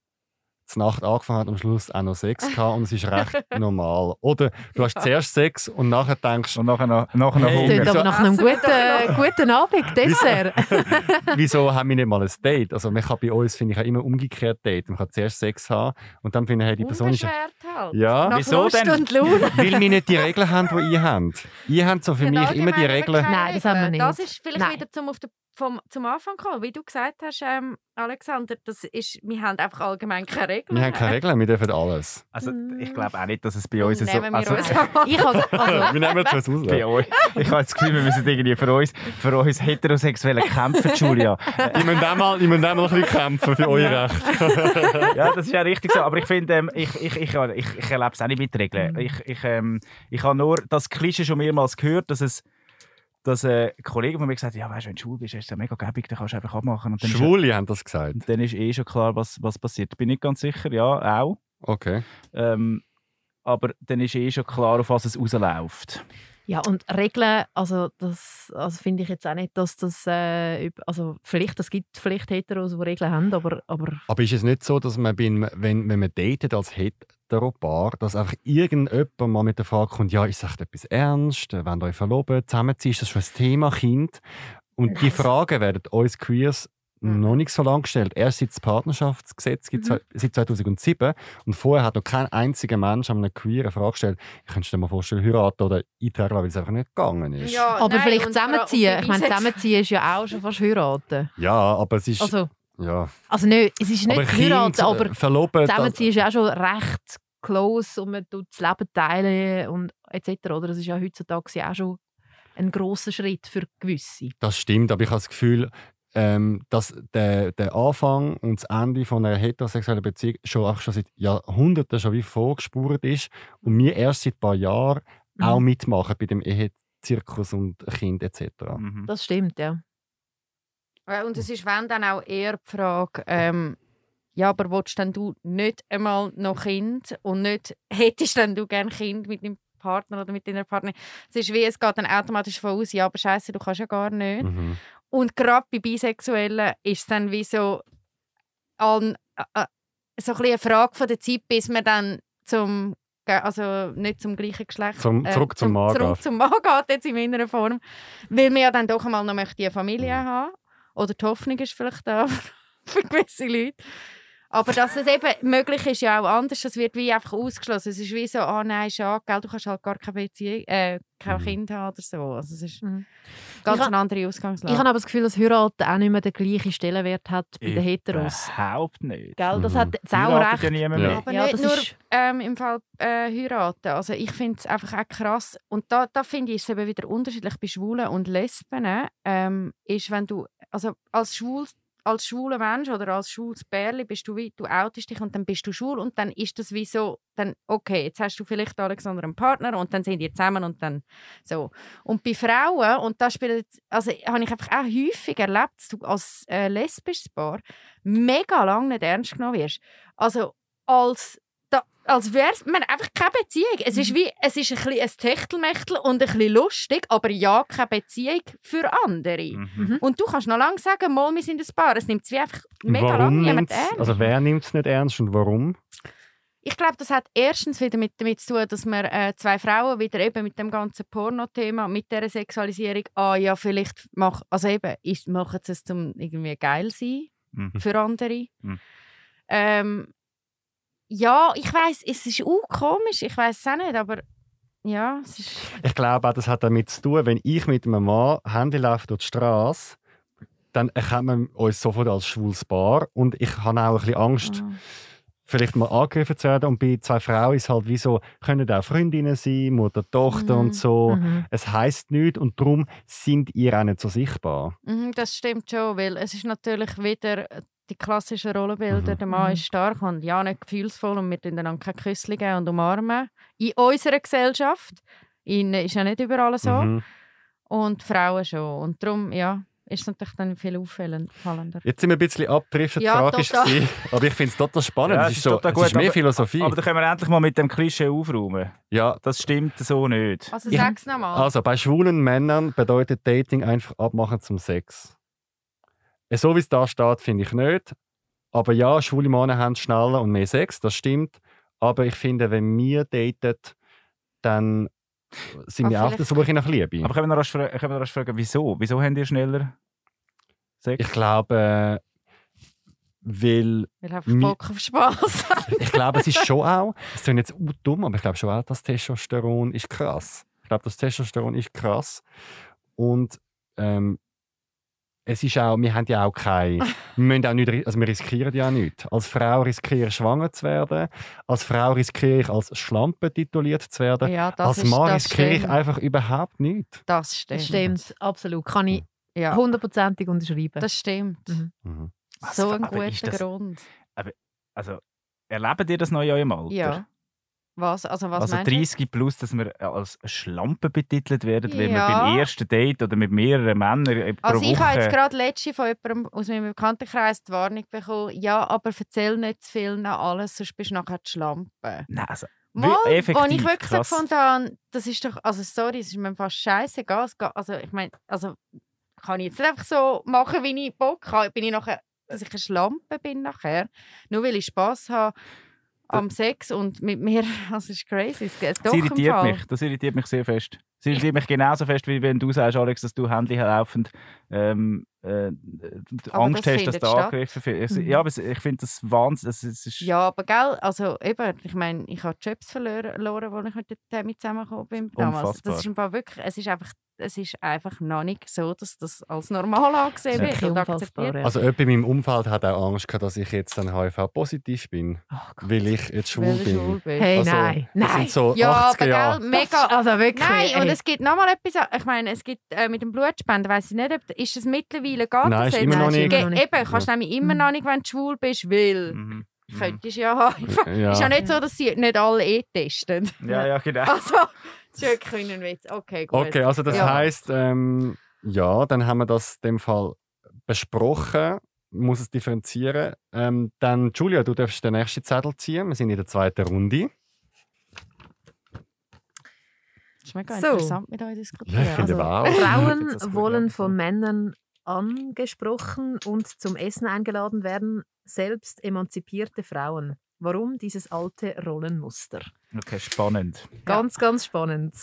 zur Nacht angefangen hat, am Schluss auch noch Sex gehabt und es ist recht [laughs] normal. Oder du hast zuerst Sex und nachher denkst Und nachher noch, nachher noch Hey. Hunger. Aber nach einem Essen wir guten, guten Abend, Dessert. [laughs] wieso haben wir nicht mal ein Date? Also man kann bei uns, finde ich, auch immer umgekehrt Date. Man kann zuerst Sex haben und dann finde ich, hey, die Person ist... Halt. Ja. Nach Wieso Lust denn? und Laune. [laughs] Weil wir nicht die Regeln haben, die ihr habt. Ihr habt so für mich immer die Regeln... Nein, das haben wir nicht. Das ist vielleicht Nein. wieder zum, auf den, vom, zum Anfang kommen. Wie du gesagt hast, ähm, Alexander, das ist, wir haben einfach allgemein keine [laughs] Regeln. Wir haben keine Regeln, wir dürfen alles. Also ich glaube auch nicht, dass es bei uns so... Nehmen wir Also, uns. [laughs] Ich habe also, wir nehmen es aus. bei euch. Ich habe das Gefühl, wir müssen irgendwie für uns, für uns Heterosexuelle kämpfen, Julia. [laughs] Ich muss auch mal, ich muss auch mal ein bisschen kämpfen für euer Recht. ja, das ist ja richtig so. Aber ich finde, ähm, ich, ich, ich, ich, ich erlebe es auch nicht mit Regeln. Ich, ich, ähm, ich habe nur das Klischee schon mehrmals gehört, dass es dass äh, ein Kollege von mir gesagt hat, ja, weißt du, wenn du schwul bist, ist es ja mega gäbig, dann kannst du einfach abmachen. Schwule haben das gesagt. und dann ist eh schon klar, was, was passiert. Bin nicht ganz sicher, ja, auch. Okay. Ähm, aber dann ist eh schon klar, auf was es rausläuft. Ja, und Regeln, also das also finde ich jetzt auch nicht, dass das, äh, also vielleicht, es gibt vielleicht Heteros, die Regeln haben, aber, aber Aber ist es nicht so, dass man, beim, wenn, wenn man datet als Heteropaar, dass einfach irgendjemand mal mit der Frage kommt, ja, ist es echt etwas ernst? Wenn ihr euch verloben, zusammenziehen, ist das schon ein Thema Kind? Und die Nein. Fragen werden uns Queers Mhm. noch nicht so lange gestellt. Erst seit das Partnerschaftsgesetz gibt, Mhm. seit 2007. Und vorher hat noch kein einziger Mensch an einem Queer eine Frage gestellt, ich könnte dir mal vorstellen, heiraten oder eintragen, weil es einfach nicht gegangen ist. Ja, aber nein, vielleicht zusammenziehen. Ich meine, zusammenziehen ist ja auch schon fast heiraten. Ja, aber es ist... Also, ja. also nicht, es ist nicht aber heiraten, Kind, aber verloben... zusammenziehen ist ja auch schon recht close und man tut das Leben teilen und etc. Oder? Das ist ja heutzutage auch schon ein grosser Schritt für gewisse. Das stimmt, aber ich habe das Gefühl, ähm, dass der, der Anfang und das Ende von einer heterosexuellen Beziehung schon, auch schon seit Jahrhunderten schon wie vorgespurt ist und wir erst seit ein paar Jahren Mhm. auch mitmachen bei dem Ehezirkus und Kind etc. Mhm. Das stimmt, ja. Und es ist wenn dann auch eher die Frage, ähm, ja, aber willst denn du nicht einmal noch Kind und nicht [laughs] hättest denn du gerne Kind mit deinem Partner oder mit deiner Partnerin? Es ist wie, es geht dann automatisch von aus, ja, aber scheiße, du kannst ja gar nicht. Mhm. Und gerade bei Bisexuellen ist es dann wie so, an, äh, äh, so ein eine Frage von der Zeit, bis man dann zum, also nicht zum gleichen Geschlecht, Zum- zurück zum Mann zurück zum Mann geht, jetzt in meiner Form. Weil man ja dann doch einmal noch möchte eine Familie Mhm. haben. Oder die Hoffnung ist vielleicht da [laughs] für gewisse Leute. Aber dass es eben möglich ist, ja auch anders, das wird wie einfach ausgeschlossen. Es ist wie so, ah nein, schade, gell, du kannst halt gar keine Beziehung, äh, kein Mhm. Kind haben oder so. Also es ist Mhm. ganz Ich eine andere Ausgangslage. Ich habe aber das Gefühl, dass Heiraten auch nicht mehr den gleichen Stellenwert hat bei den Heteros. Überhaupt nicht. Gell, das Mhm. hat jetzt auch recht. ja niemand Ja. mehr. aber Ja, nicht das nur ist- ähm, im Fall äh, heiraten. Also ich finde es einfach auch krass. Und da, da finde ich es eben wieder unterschiedlich bei Schwulen und Lesben. Ähm, ist, wenn du, also als schwul als schwuler Mensch oder als schwules Bärli bist du wie, du outest dich und dann bist du schwul und dann ist das wie so, dann, okay, jetzt hast du vielleicht Alexander einen Partner und dann sind die zusammen und dann so. Und bei Frauen, und da spielt, also habe ich einfach auch häufig erlebt, dass du als äh, lesbisches Paar mega lange nicht ernst genommen wirst. Also als als wäre es einfach keine Beziehung. Es ist wie, es ist ein, bisschen ein Techtelmechtel und ein bisschen lustig, aber ja, keine Beziehung für andere. Mhm. Und du kannst noch lange sagen, mal, wir sind ein Paar. Es nimmt es wie einfach mega lange warum niemand nimmt's, ernst. also wer nimmt es nicht ernst und warum? Ich glaube, das hat erstens wieder mit, damit zu tun, dass wir äh, zwei Frauen wieder eben mit dem ganzen Porno-Thema, mit der Sexualisierung, ah ja, vielleicht mach, also eben, ist, machen sie es zum irgendwie geil sein Mhm. für andere. Mhm. Ähm, ja, ich weiß, es ist auch komisch, ich weiß es auch nicht, aber ja, es ist... Ich glaube auch, das hat damit zu tun, wenn ich mit einem Mann Handy laufe durch die Straße, dann erkennt man uns sofort als schwules Paar und ich habe auch ein bisschen Angst, Ah. vielleicht mal angegriffen zu werden. Und bei zwei Frauen ist es halt wie so, können auch Freundinnen sein, Mutter, Tochter Mhm. und so. Mhm. Es heisst nichts und darum sind ihr auch nicht so sichtbar. Mhm, das stimmt schon, weil es ist natürlich wieder die klassischen Rollenbilder. Mhm. Der Mann Mhm. ist stark und ja nicht gefühlsvoll und wir tun einander keine Küsse geben und umarmen. In unserer Gesellschaft. In, ist ja nicht überall so. Mhm. Und Frauen schon. Und darum, ja, ist es natürlich dann viel auffallender. Jetzt sind wir ein bisschen abgedriftet. Ja, die Frage ist, total. gewesen, [laughs] aber ich finde es total spannend. Ja, es es ist, so, total es gut, ist mehr aber- Philosophie. Aber da können wir endlich mal mit dem Klischee aufräumen. ja, Das stimmt so nicht. Also sag's nochmal. Also bei schwulen Männern bedeutet Dating einfach abmachen zum Sex. Äh, So wie es da steht, finde ich nicht. Aber ja, schwule Männer haben schneller und mehr Sex, das stimmt. Aber ich finde, wenn wir daten, dann sind Ah, wir auch auf der Suche nach Liebe. Aber können wir noch rasch fra- können wir noch fragen, wieso? Wieso habt ihr schneller Sex? ich glaube, weil Ich habe Mi- Bock auf Spass. [laughs] ich glaube, es ist schon auch, es klingt jetzt auch dumm, aber ich glaube schon auch, das Testosteron ist krass. Ich glaube, das Testosteron ist krass. Und ähm, es ist auch, wir haben ja auch keine, [laughs] wir, müssen auch nicht, also wir riskieren ja nichts. Als Frau riskiere ich, schwanger zu werden. Als Frau riskiere ich, als Schlampe tituliert zu werden. ja, das als ist, Mann das riskiere ich stimmt. einfach überhaupt nichts. Das stimmt. Das stimmt, absolut. Kann ich Ja, hundertprozentig unterschreiben. das stimmt. Mhm. Mhm. So ein aber ist guter Grund. Also, erlebt ihr das noch in eurem Alter? Ja. Was? Also, was also meinst du? 30 plus, dass wir als Schlampe betitelt werden, wenn wir Ja. beim ersten Date oder mit mehreren Männern äh, pro Also ich habe jetzt Woche... gerade letzte von jemandem aus meinem Bekanntenkreis die Warnung bekommen, ja, aber erzähl nicht zu viel nach alles, sonst bist du nachher die Schlampe. Nein, also, Mal, effektiv, ich wirklich krass. so gefunden habe, das ist doch, also sorry, es ist mir fast scheißegal. Geht- Also ich meine, also kann ich jetzt nicht einfach so machen, wie ich Bock habe. Bin ich nachher, dass ich eine Schlampe bin nachher, nur weil ich Spass habe am Sex und mit mir, [laughs] es ist crazy. Das irritiert mich. Das irritiert mich sehr fest. Das irritiert mich genauso fest, wie wenn du sagst, Alex, dass du Handy laufend ähm, äh, Angst das hast, dass du statt. angegriffen wirst. Mhm. Ja, aber ich finde das Wahnsinn. Ist, Ja, aber gell, also eben, ich meine, ich habe Jobs verloren, als ich mit dem mit zusammengekommen bin damals. Unfassbar. Das ist im Fall wirklich, es ist einfach, es ist einfach noch nicht so, dass das als normal angesehen wird und akzeptiert. ja. Also jemand in meinem Umfeld hat auch Angst gehabt, dass ich jetzt dann HIV-positiv bin, Oh weil ich jetzt schwul bin. schwul bist. Hey, Also, nein, Das nein. sind so Ja, 80er Jahre. aber gell, mega. Das- also wirklich. Nein, und. Es gibt noch mal etwas, ich meine, es gibt äh, mit dem Blutspenden, weiß ich nicht, ob, ist es mittlerweile, geht Nein, das ist immer noch nicht. immer noch nicht. Eben, kannst du nämlich immer Mhm. noch nicht, wenn du schwul bist, weil Mhm. Mhm. könntest ja haben. Ja. Ist ja nicht so, dass sie nicht alle eh testen. Ja, ja, genau. Also, das ist wirklich ein Witz. Okay, gut. Okay, also das Ja. heißt, ähm, ja, dann haben wir das in dem Fall besprochen. Muss es differenzieren. Ähm, dann, Julia, du darfst den nächsten Zettel ziehen. Wir sind in der zweiten Runde. Das ist So. interessant mit euch diskutieren. Ja, ich finde Also, auch. Frauen wollen ja. von Männern angesprochen und zum Essen eingeladen werden, selbst emanzipierte Frauen. Warum dieses alte Rollenmuster? Okay, spannend. Ganz, ganz spannend.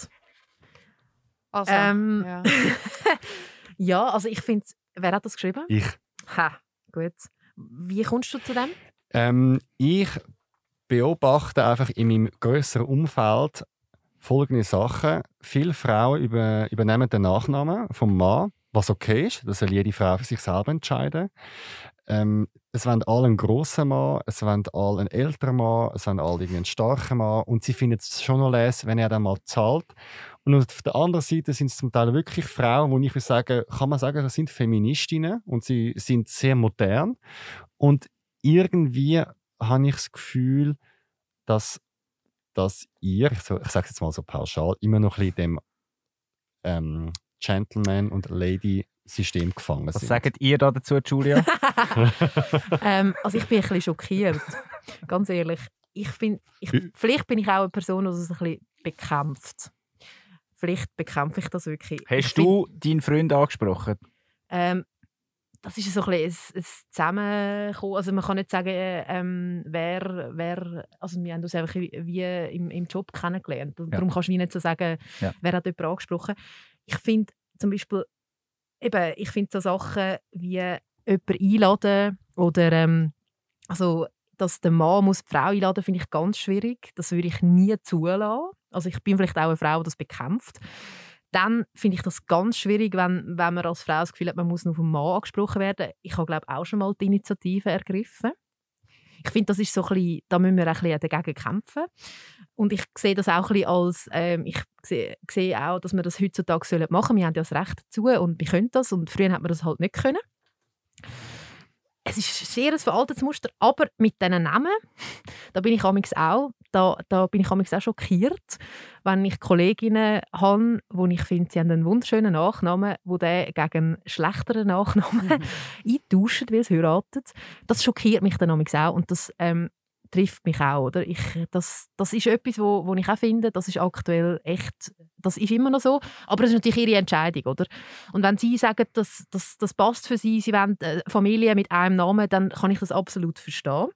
Also, Ähm, ja. [laughs] Ja, also ich finde, wer hat das geschrieben? Ich. Ha, gut. Wie kommst du zu dem? Ähm, ich beobachte einfach in meinem größeren Umfeld folgende Sachen. Viele Frauen über, übernehmen den Nachnamen vom Mann, was okay ist. Das soll jede Frau für sich selber entscheiden. Ähm, es wollen alle einen grossen Mann, es wollen alle einen älteren Mann, es wollen alle einen starken Mann. Und sie finden es schon noch les, wenn er dann mal zahlt. Und auf der anderen Seite sind es zum Teil wirklich Frauen, wo ich würde sagen, kann man sagen, das sind Feministinnen und sie sind sehr modern. Und irgendwie habe ich das Gefühl, dass, dass ihr, ich, so, ich sage jetzt mal so pauschal, immer noch ein bisschen dem ähm, Gentleman- und Lady-System gefangen Was sind. sagt ihr da dazu, Julia? [laughs] [laughs] ähm, also ich bin ein bisschen schockiert, ganz ehrlich. Ich bin, ich, vielleicht bin ich auch eine Person, die das ein bisschen bekämpft. Vielleicht bekämpfe ich das wirklich. Ich Hast find- du deinen Freund angesprochen? Ähm, das ist so ein, ein, ein Zusammenkommen. Also man kann nicht sagen, äh, ähm, wer, wer, also wir haben uns einfach wie im, im Job kennengelernt. Ja. Darum kannst du nicht so sagen, Ja. wer hat jemanden angesprochen. Ich finde zum Beispiel, eben, ich finde so Sachen wie jemanden einladen oder ähm, also dass der Mann muss die Frau einladen, finde ich ganz schwierig. Das würde ich nie zulassen. Also ich bin vielleicht auch eine Frau, die das bekämpft. Dann finde ich das ganz schwierig, wenn, wenn man als Frau das Gefühl hat, man muss nur vom Mann angesprochen werden. Ich habe, glaube auch schon mal die Initiative ergriffen. Ich finde, das ist so ein bisschen, da müssen wir ein bisschen dagegen kämpfen. Und ich sehe das auch ein bisschen als, ähm, ich sehe, auch, dass wir das heutzutage machen sollen. Wir haben ja das Recht dazu und wir können das. Und früher hat man das halt nicht können. Es ist sehr ein veraltetes Muster, aber mit diesen Namen, da bin ich amigs auch, da, da bin ich auch schockiert, wenn ich Kolleginnen habe, wo ich finde, sie haben einen wunderschönen Nachnamen, wo der gegen einen schlechteren Nachnamen [laughs] eintauschen, weil sie heiraten. Das schockiert mich dann auch und das ähm, trifft mich auch. Oder? Ich, das, das ist etwas, wo, wo ich auch finde, das ist aktuell echt, das ist immer noch so, aber es ist natürlich ihre Entscheidung. Oder? Und wenn sie sagen, dass das, das passt für sie, sie wollen eine Familie mit einem Namen, dann kann ich das absolut verstehen.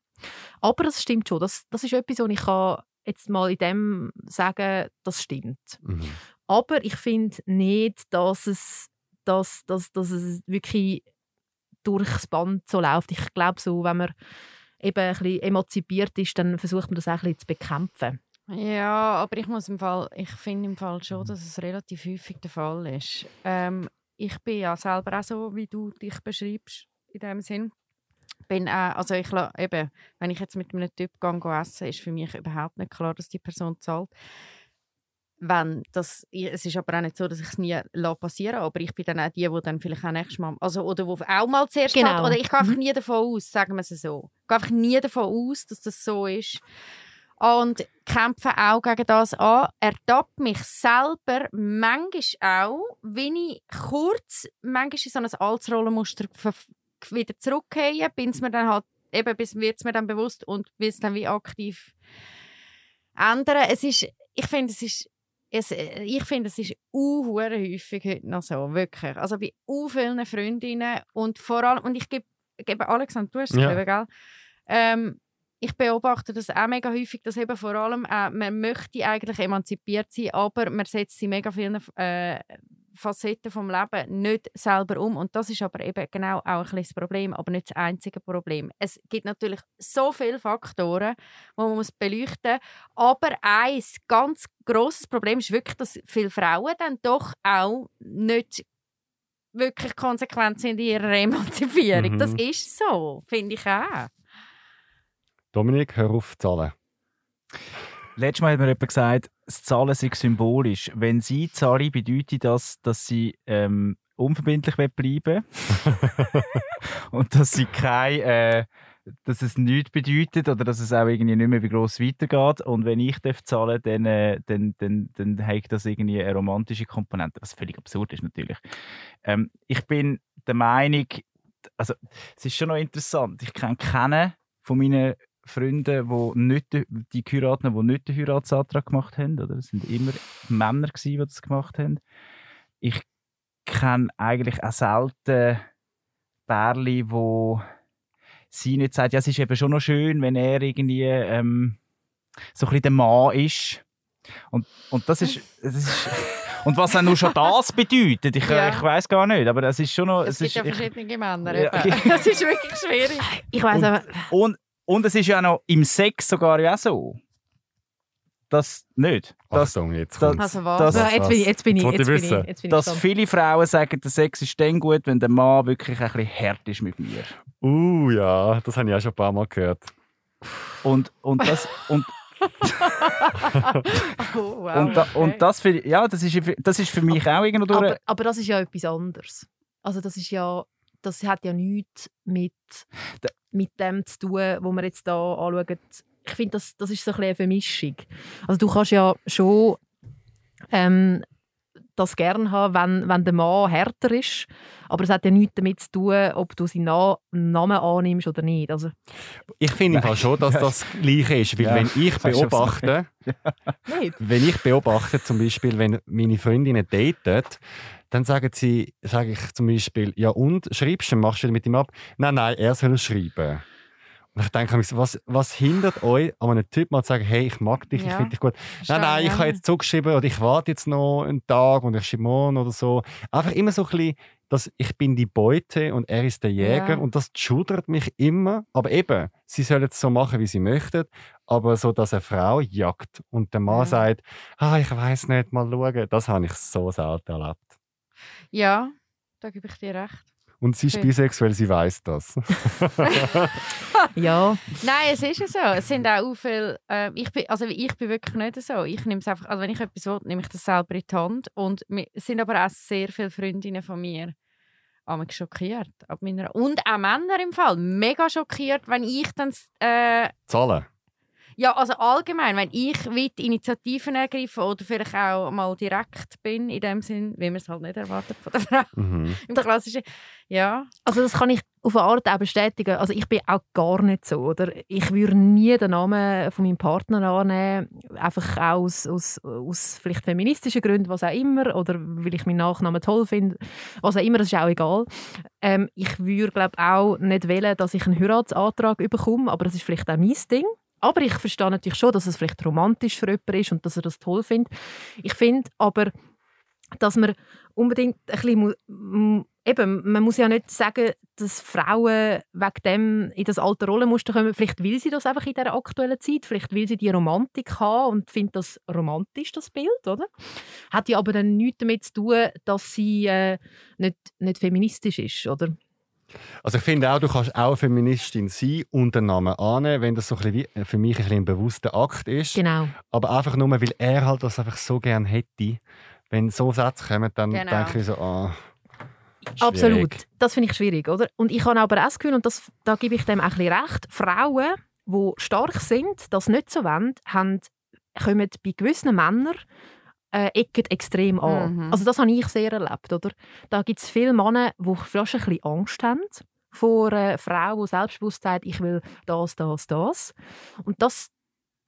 Aber das stimmt schon, das, das ist etwas, wo ich kann jetzt mal in dem sagen, das stimmt. Mhm. Aber ich finde nicht, dass es, dass, dass, dass es wirklich durchs Band so läuft. Ich glaube so, wenn man eben ein bisschen emanzipiert ist, dann versucht man das auch ein bisschen zu bekämpfen. Ja, aber ich muss im Fall, ich finde im Fall schon, dass es relativ häufig der Fall ist. Ähm, ich bin ja selber auch so, wie du dich beschreibst, in dem Sinn. Bin, äh, also ich, eben, wenn ich jetzt mit einem Typ gehe, essen, ist für mich überhaupt nicht klar, dass die Person zahlt. Wenn das, es ist aber auch nicht so, dass ich es nie passieren aber ich bin dann auch die, die dann vielleicht auch nächstes Mal, also oder wo auch mal zuerst Genau. zahlt, oder ich gehe einfach Mhm. nie davon aus, sagen wir es so. Ich gehe einfach nie davon aus, dass das so ist und kämpfe auch gegen das an. Ertappe mich selber manchmal auch, wenn ich kurz manchmal in so ein altes Rollenmuster ver- wieder zurückgehe, bin es mir dann halt eben, bis wird es mir dann bewusst und will es dann wie aktiv ändern. Es ist, ich finde, es ist es, ich finde, es ist uh, häufig heute noch so, wirklich. Also bei uh vielen Freundinnen und vor allem, und ich gebe, gebe Alexander, du hast es Ja. gegeben, gell? Ähm, ich beobachte das auch mega häufig, dass eben vor allem, äh, man möchte eigentlich emanzipiert sein, aber man setzt sie mega vielen äh, Facetten vom Leben nicht selber um und das ist aber eben genau auch ein bisschen das Problem, aber nicht das einzige Problem. Es gibt natürlich so viele Faktoren, die man muss beleuchten muss, aber ein ganz grosses Problem ist wirklich, dass viele Frauen dann doch auch nicht wirklich konsequent sind in ihrer [laughs] Emanzipierung. Mhm. Das ist so, finde ich auch. Dominik, hör auf zu zahlen. Letztes Mal hat mir jemand gesagt, das Zahlen sei symbolisch. Wenn sie zahle, bedeutet das, dass sie ähm, unverbindlich bleiben [laughs] und dass sie kein, äh, dass es nichts bedeutet oder dass es auch irgendwie nicht mehr wie gross weitergeht. Und wenn ich darf zahlen dann, äh, dann, dann, dann hat das irgendwie eine romantische Komponente, was völlig absurd ist natürlich. Ähm, ich bin der Meinung, also es ist schon noch interessant, ich kenne keinen von meinen Freunde, die nicht die- die geheiraten, die nicht den Heiratsantrag gemacht haben. Oder? Es sind immer Männer, gewesen, die das gemacht haben. Ich kenne eigentlich auch selten Pärchen, wo sie nicht sagt, ja, es ist eben schon noch schön, wenn er irgendwie ähm, so ein bisschen der Mann ist. Und, und das ist... Das ist [laughs] und was dann nur schon das bedeutet, ich, Ja. ich weiß gar nicht, aber es ist schon noch... Es, Es gibt ja ist, ich, verschiedene Männer. Ja. [laughs] Das ist wirklich schwierig. Ich weiß aber, und Und es ist ja auch noch im Sex sogar ja so. Das nicht. Dass, Achtung, jetzt das-. Also was? das- Ja, jetzt bin ich, jetzt bin ich, Jetzt bin ich jetzt bin ich dass gespannt. viele Frauen sagen, der Sex ist dann gut, wenn der Mann wirklich ein bisschen hart ist mit mir. Uh, ja, das habe ich auch schon ein paar Mal gehört. Und, und das, und, [laughs] [laughs] Oh, wow, und, da, okay. und das, für, ja, das, ist, für- das ist für mich auch irgendwo durch. aber, aber das ist ja etwas anderes. Also das ist ja, das hat ja nichts mit, Da- mit dem zu tun, wo wir jetzt da anschauen. Ich finde, das, das ist so ein bisschen eine Vermischung. Also du kannst ja schon ähm, das gerne haben, wenn, wenn der Mann härter ist, aber es hat ja nichts damit zu tun, ob du seinen Na Namen annimmst oder nicht. Also, Ich finde im Fall schon, dass das Gleiche ist, weil Ja, wenn ich beobachte, wenn ich beobachte, zum Beispiel, wenn meine Freundinnen daten, dann sagen sie, sage ich zum Beispiel, ja und, schreibst du, machst du mit ihm ab? Nein, nein, er soll schreiben. Und ich denke mir so, was, was hindert euch, an einem Typ mal zu sagen, hey, ich mag dich, ich Ja. finde dich gut. Nein, nein, ich habe jetzt zugeschrieben oder ich warte jetzt noch einen Tag und ich schreibe morgen oder so. Einfach immer so ein bisschen, dass ich bin die Beute und er ist der Jäger Ja. und das schudert mich immer. Aber eben, sie sollen es so machen, wie sie möchten, aber so, dass eine Frau jagt und der Mann Ja. sagt, ah, ich weiß nicht, mal schauen, das habe ich so selten erlebt. Ja, da gebe ich dir recht. Und sie ist Okay. bisexuell, sie weiß das. [laughs] Ja, Nein, es ist ja so. Es sind auch viele. Äh, ich bin, also ich bin wirklich nicht so. Ich nehme es einfach. Also wenn ich etwas will, nehme ich das selber in die Hand. Und es sind aber auch sehr viele Freundinnen von mir. Amig schockiert ab meiner und auch Männer im Fall mega schockiert, wenn ich dann äh, Zahlen. Ja also allgemein, wenn ich wie die Initiativen ergreife oder vielleicht auch mal direkt bin in dem Sinn, wie man es halt nicht erwartet von der Frau [laughs] Mhm. im klassischen, ja Also das kann ich auf eine Art auch bestätigen. Also ich bin auch gar nicht so. Oder? Ich würde nie den Namen von meinem Partner annehmen, einfach auch aus, aus, aus vielleicht feministischen Gründen, was auch immer, oder weil ich meinen Nachnamen toll finde, was auch immer, das ist auch egal. Ähm, ich würde glaube auch nicht wählen, dass ich einen Heiratsantrag bekomme, aber das ist vielleicht auch mein Ding. Aber ich verstehe natürlich schon, dass es vielleicht romantisch für jemanden ist und dass er das toll findet. Ich finde aber, dass man unbedingt ein bisschen eben, man muss ja nicht sagen, dass Frauen wegen dem in das alte Rollenmuster kommen. Vielleicht will sie das einfach in dieser aktuellen Zeit. Vielleicht will sie die Romantik haben und findet das romantisch, das Bild, oder? Hat ja aber dann nichts damit zu tun, dass sie äh, nicht, nicht feministisch ist, oder? Also ich finde auch, du kannst auch Feministin sein und den Namen annehmen, wenn das so ein bisschen wie, für mich ein, bisschen ein bewusster Akt ist. Genau. Aber einfach nur, weil er halt das einfach so gern hätte. Wenn so Sätze kommen, dann Genau. denke ich so, ah, schwierig. Absolut. Das finde ich schwierig, oder? Und ich habe aber auch das Gefühl, und das, da gebe ich dem auch ein bisschen recht, Frauen, die stark sind, das nicht so wollen, haben, kommen bei gewissen Männern äh, ecken extrem an. Mhm. Also das habe ich sehr erlebt, oder? Da gibt es viele Männer, die fast ein bisschen Angst haben vor einer Frau, die selbstbewusst sagt, ich will das, das, das. Und das,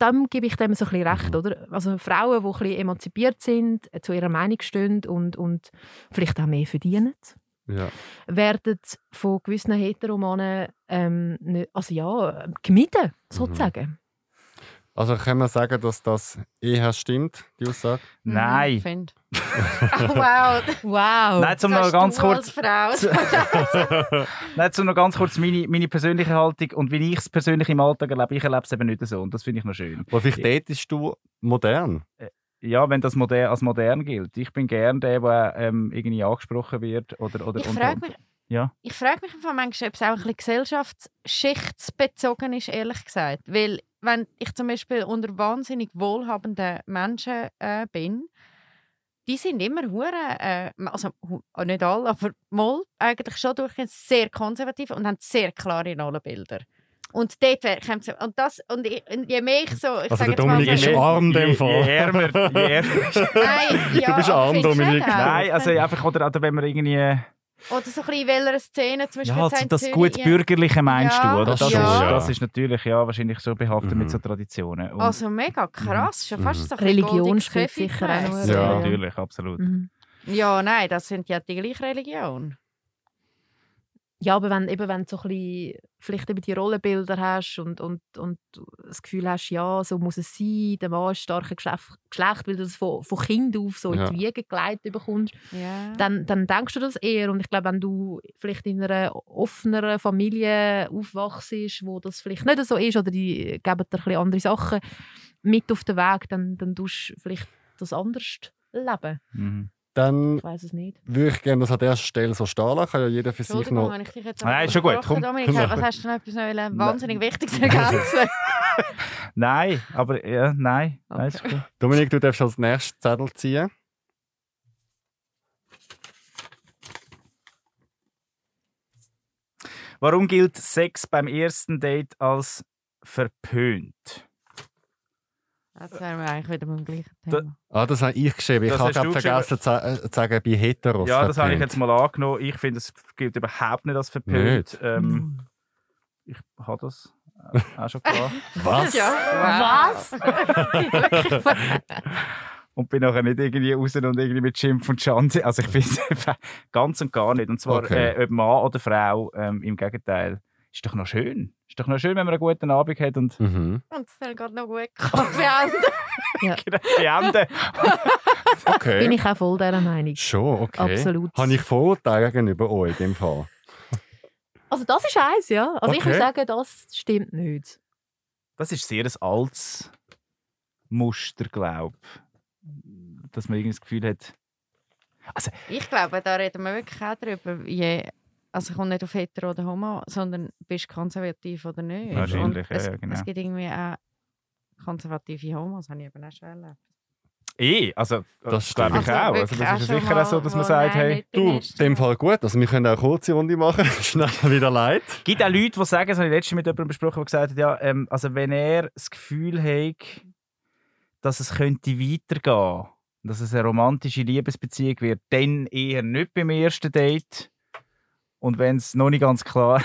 dem gebe ich dem so ein bisschen recht, Mhm. oder? Also Frauen, die ein bisschen emanzipiert sind, äh, zu ihrer Meinung stehen und, und vielleicht auch mehr verdienen Ja. werden von gewissen Heteromannen ähm, also ja, gemieden, sozusagen. Also können wir sagen, dass das eher stimmt, die Aussage? Nein. Mhm, find. oh, [laughs] wow Wow. Nein, zum noch ganz kurz. als Frau [laughs] Nein, zum noch ganz kurz meine, meine persönliche Haltung und wie ich es persönlich im Alltag erlebe. Ich erlebe es eben nicht so und das finde ich noch schön. Oder vielleicht datest du modern? Ja, wenn das moder als modern gilt. Ich bin gern der, der ähm, irgendwie angesprochen wird oder oder Ich frage mich, Ja. ich frage mich einfach manchmal, ob es auch ein bisschen gesellschaftsschichtsbezogen ist, ehrlich gesagt. Weil, wenn ich zum Beispiel unter wahnsinnig wohlhabenden Menschen äh, bin, die sind immer hure, äh, also nicht alle, aber mal eigentlich schon durchgehend sehr konservativ und haben sehr klare Rollenbilder. Und dort kommt und das und, ich, und je mehr ich so, ich Also sage der jetzt mal, Dominik so- ist arm, dem Fall. je ärmer, je ärmer. [laughs] Nein, ja, bist arm, Dominik. Nein, also einfach, oder, oder wenn man irgendwie... Oder so ein bisschen in welcher Szene, zum Beispiel Ja, also das gut ja. bürgerliche meinst Ja, du, oder? das Das, schon, ist, ja. das ist natürlich ja, wahrscheinlich so behaftet Mhm. mit so Traditionen. Und, Also mega krass, schon fast Mhm. so Religion spielt sicher auch ja, Ja. natürlich, absolut. Mhm. Ja, nein, das sind ja die gleiche Religion. Ja, aber wenn, eben, wenn du so ein bisschen, vielleicht eben die Rollenbilder hast und, und, und das Gefühl hast, ja, so muss es sein, der Mann ist Geschlecht, Geschlecht weil du das von, von Kind auf so Ja. in die Wiege geleitet bekommst, Ja. dann, dann denkst du das eher. Und ich glaube, wenn du vielleicht in einer offeneren Familie aufwachst, wo das vielleicht nicht so ist oder die geben dir ein bisschen andere Sachen mit auf den Weg, dann, dann tust du vielleicht das anders leben. Mhm. Dann Ich weiß es nicht. würde ich gerne das an der Stelle so stehen lassen. Kann ja jeder für sich noch... wenn ich dich jetzt Nein, ist schon gut, komm. Dominik, was hast du noch etwas noch wollen? wahnsinnig Wichtiges ergänzen? [laughs] Nein, aber ja, nein. nein ist gut. Dominik, du darfst als nächstes Zettel ziehen. Warum gilt Sex beim ersten Date als verpönt? Jetzt wären wir eigentlich wieder beim gleichen Da- Thema. Ah, das habe ich geschrieben. Ich Das habe vergessen zu äh, sagen, bei Heteros. Ja, das habe ich jetzt mal angenommen. Ich finde, es gilt überhaupt nicht als verpönt. Nicht? Ähm, ich habe das äh, auch schon klar. [laughs] Was? Was? [laughs] und bin nachher nicht irgendwie raus und irgendwie mit Schimpf und Schande. Also ich finde es ganz und gar nicht. Und zwar Okay. äh, ob Mann oder Frau, ähm, im Gegenteil. Ist doch noch schön. Ist doch noch schön, wenn man einen guten Abend hat und Mhm. Und es soll gerade noch gut kommen. [laughs] beenden. [laughs] [laughs] Okay. Bin ich auch voll dieser Meinung. Schon, okay. Absolut. Habe ich Vorurteile gegenüber euch in dem Fall? Also das ist eins, ja. Also ich Okay. würde sagen, das stimmt nicht. Das ist sehr ein altes Muster, glaube ich. Dass man irgendwie das Gefühl hat, Ich glaube, da reden wir wirklich auch drüber. Je, also kommt nicht auf hetero oder homo, sondern bist du konservativ oder nicht. Wahrscheinlich, es, ja, genau. es gibt irgendwie auch konservative Homos, habe ich eben auch schon erlebt. eh, also Das glaube ich stimmt. auch. Also das ist ja sicher auch so, dass man sagt, hey, Du, in dem. Fall gut. Also wir können auch eine kurze Runde machen. [laughs] Schnell wieder leid. Es gibt auch Leute, die sagen, das habe ich letztens mit jemandem besprochen, der gesagt hat, ja, ähm, also wenn er das Gefühl hat, dass es könnte weitergehen, dass es eine romantische Liebesbeziehung wird, dann eher nicht beim ersten Date. Und wenn es noch nicht ganz klar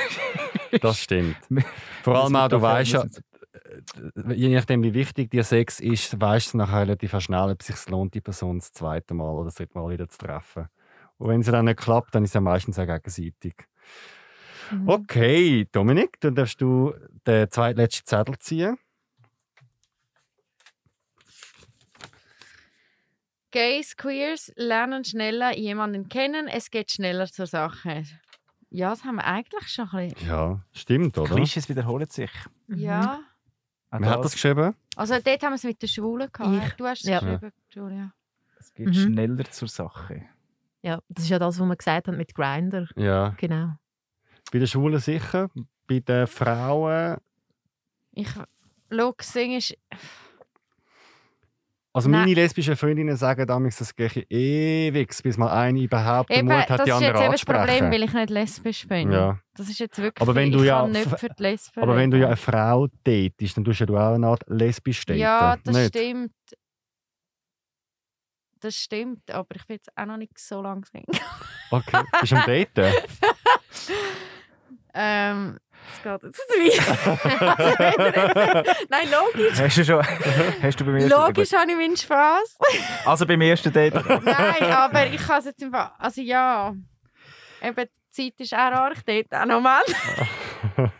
ist, Das stimmt. [laughs] Vor allem auch, du weißt ja, je nachdem, wie wichtig dir Sex ist, weißt du nachher relativ schnell, ob es sich lohnt, die Person das zweite Mal oder das dritte Mal wieder zu treffen. Und wenn es dann nicht klappt, dann ist es ja meistens auch gegenseitig. Mhm. Okay, Dominik, dann darfst du den zweitletzten Zettel ziehen. Gays, Queers lernen schneller jemanden kennen, es geht schneller zur Sache. Ja, das haben wir eigentlich schon ein bisschen. Ja, stimmt, oder? Klischees wiederholen sich. Mhm. Ja. Wer hat das geschrieben? Also dort haben wir es mit den Schwulen gehabt. Ich. Du hast es Ja. geschrieben, Julia. Es geht Mhm. schneller zur Sache. Ja, das ist ja das, was man gesagt hat mit Grinder. Ja. Genau. Bei den Schwulen sicher. Bei den Frauen. Ich, Look, Sing ist... Also Nein. meine lesbischen Freundinnen sagen damals, das gehe ewig, bis mal eine überhaupt den Eben, Mut hat, das die ist andere jetzt eben das Problem, anzusprechen. weil ich nicht lesbisch bin. Ja. Das ist jetzt wirklich... Aber wenn ich du ja kann nicht für die Lesben Aber wenn du ja eine. Frau datest, dann tust ja du auch eine Art lesbisch daten. Ja, das nicht? stimmt. Das stimmt, aber ich bin jetzt auch noch nicht so lange Single. Okay, bist du am Daten? [laughs] ähm, das geht jetzt. Nein, logisch. Hast du schon? Hast du beim ersten Logisch habe ich meinen Spass. Also beim ersten Date. Nein, aber ich kann es jetzt im Fall. Also ja. Eben, die Zeit ist auch rar. Ich date auch noch Männer. [laughs]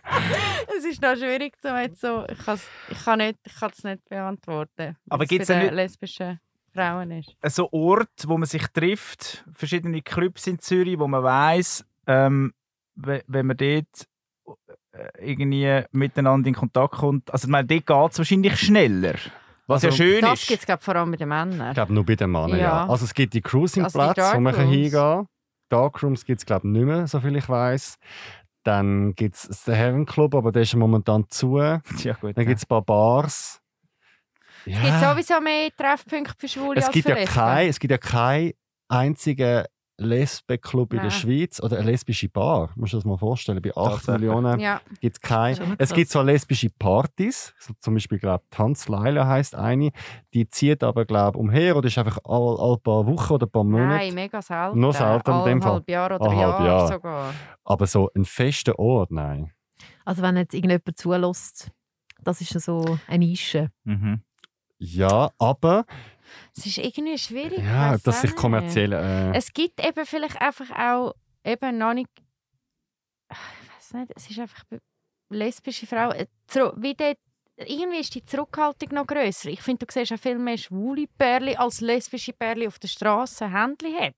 es ist noch schwierig, so jetzt so. Ich, kann's- ich kann nicht, ich es nicht beantworten. wie Aber es gibt's bei ja den nicht- lesbischen Frauen ist. so Ort, wo man sich trifft, verschiedene Clubs in Zürich, wo man weiß, ähm, we- wenn man dort irgendwie miteinander in Kontakt kommt, also ich meine, dort geht es wahrscheinlich schneller. Was ja Also, schön Das ist. gibt es vor allem bei den Männern. Ich glaube nur bei den Männern, ja. Ja. Also es gibt die Also Cruising-Plätze, die wo man hingehen kann. Darkrooms gibt es glaube ich nicht mehr, soviel ich weiß. Dann gibt es den Heaven Club, aber der ist momentan zu. [laughs] Dann Ja, gut. gibt es ein paar Bars. Es gibt sowieso mehr Treffpunkte für Schwule es als gibt für ja Lesben. kein, es gibt ja keinen einzigen Lesben-Club in der Nein. Schweiz oder eine lesbische Bar. Musst du dir das mal vorstellen. Bei 8 Tatsächlich. Millionen Ja. gibt es keine. Es gibt zwar lesbische Partys, so zum Beispiel glaube Tanz Leila heisst eine, die zieht aber glaube umher oder ist einfach all, all paar Wochen oder paar Monate. Nein, mega selten. Nur selten in dem Fall. Halb Jahr oder Ah, halb Jahr Jahr. sogar. Aber so ein fester Ort, nein. Also wenn jetzt irgendjemand zulässt, das ist ja so eine Nische. Mhm. Ja, aber Es ist irgendwie schwierig. ja, dass sich kommerziell. Äh, Es gibt eben vielleicht einfach auch eben noch nicht ich weiß nicht, es ist einfach lesbische Frau. äh, Wie dort, irgendwie ist die Zurückhaltung noch grösser. Ich finde, du siehst auch viel mehr schwule Pärchen als lesbische Pärchen auf der Straße Händchen haben.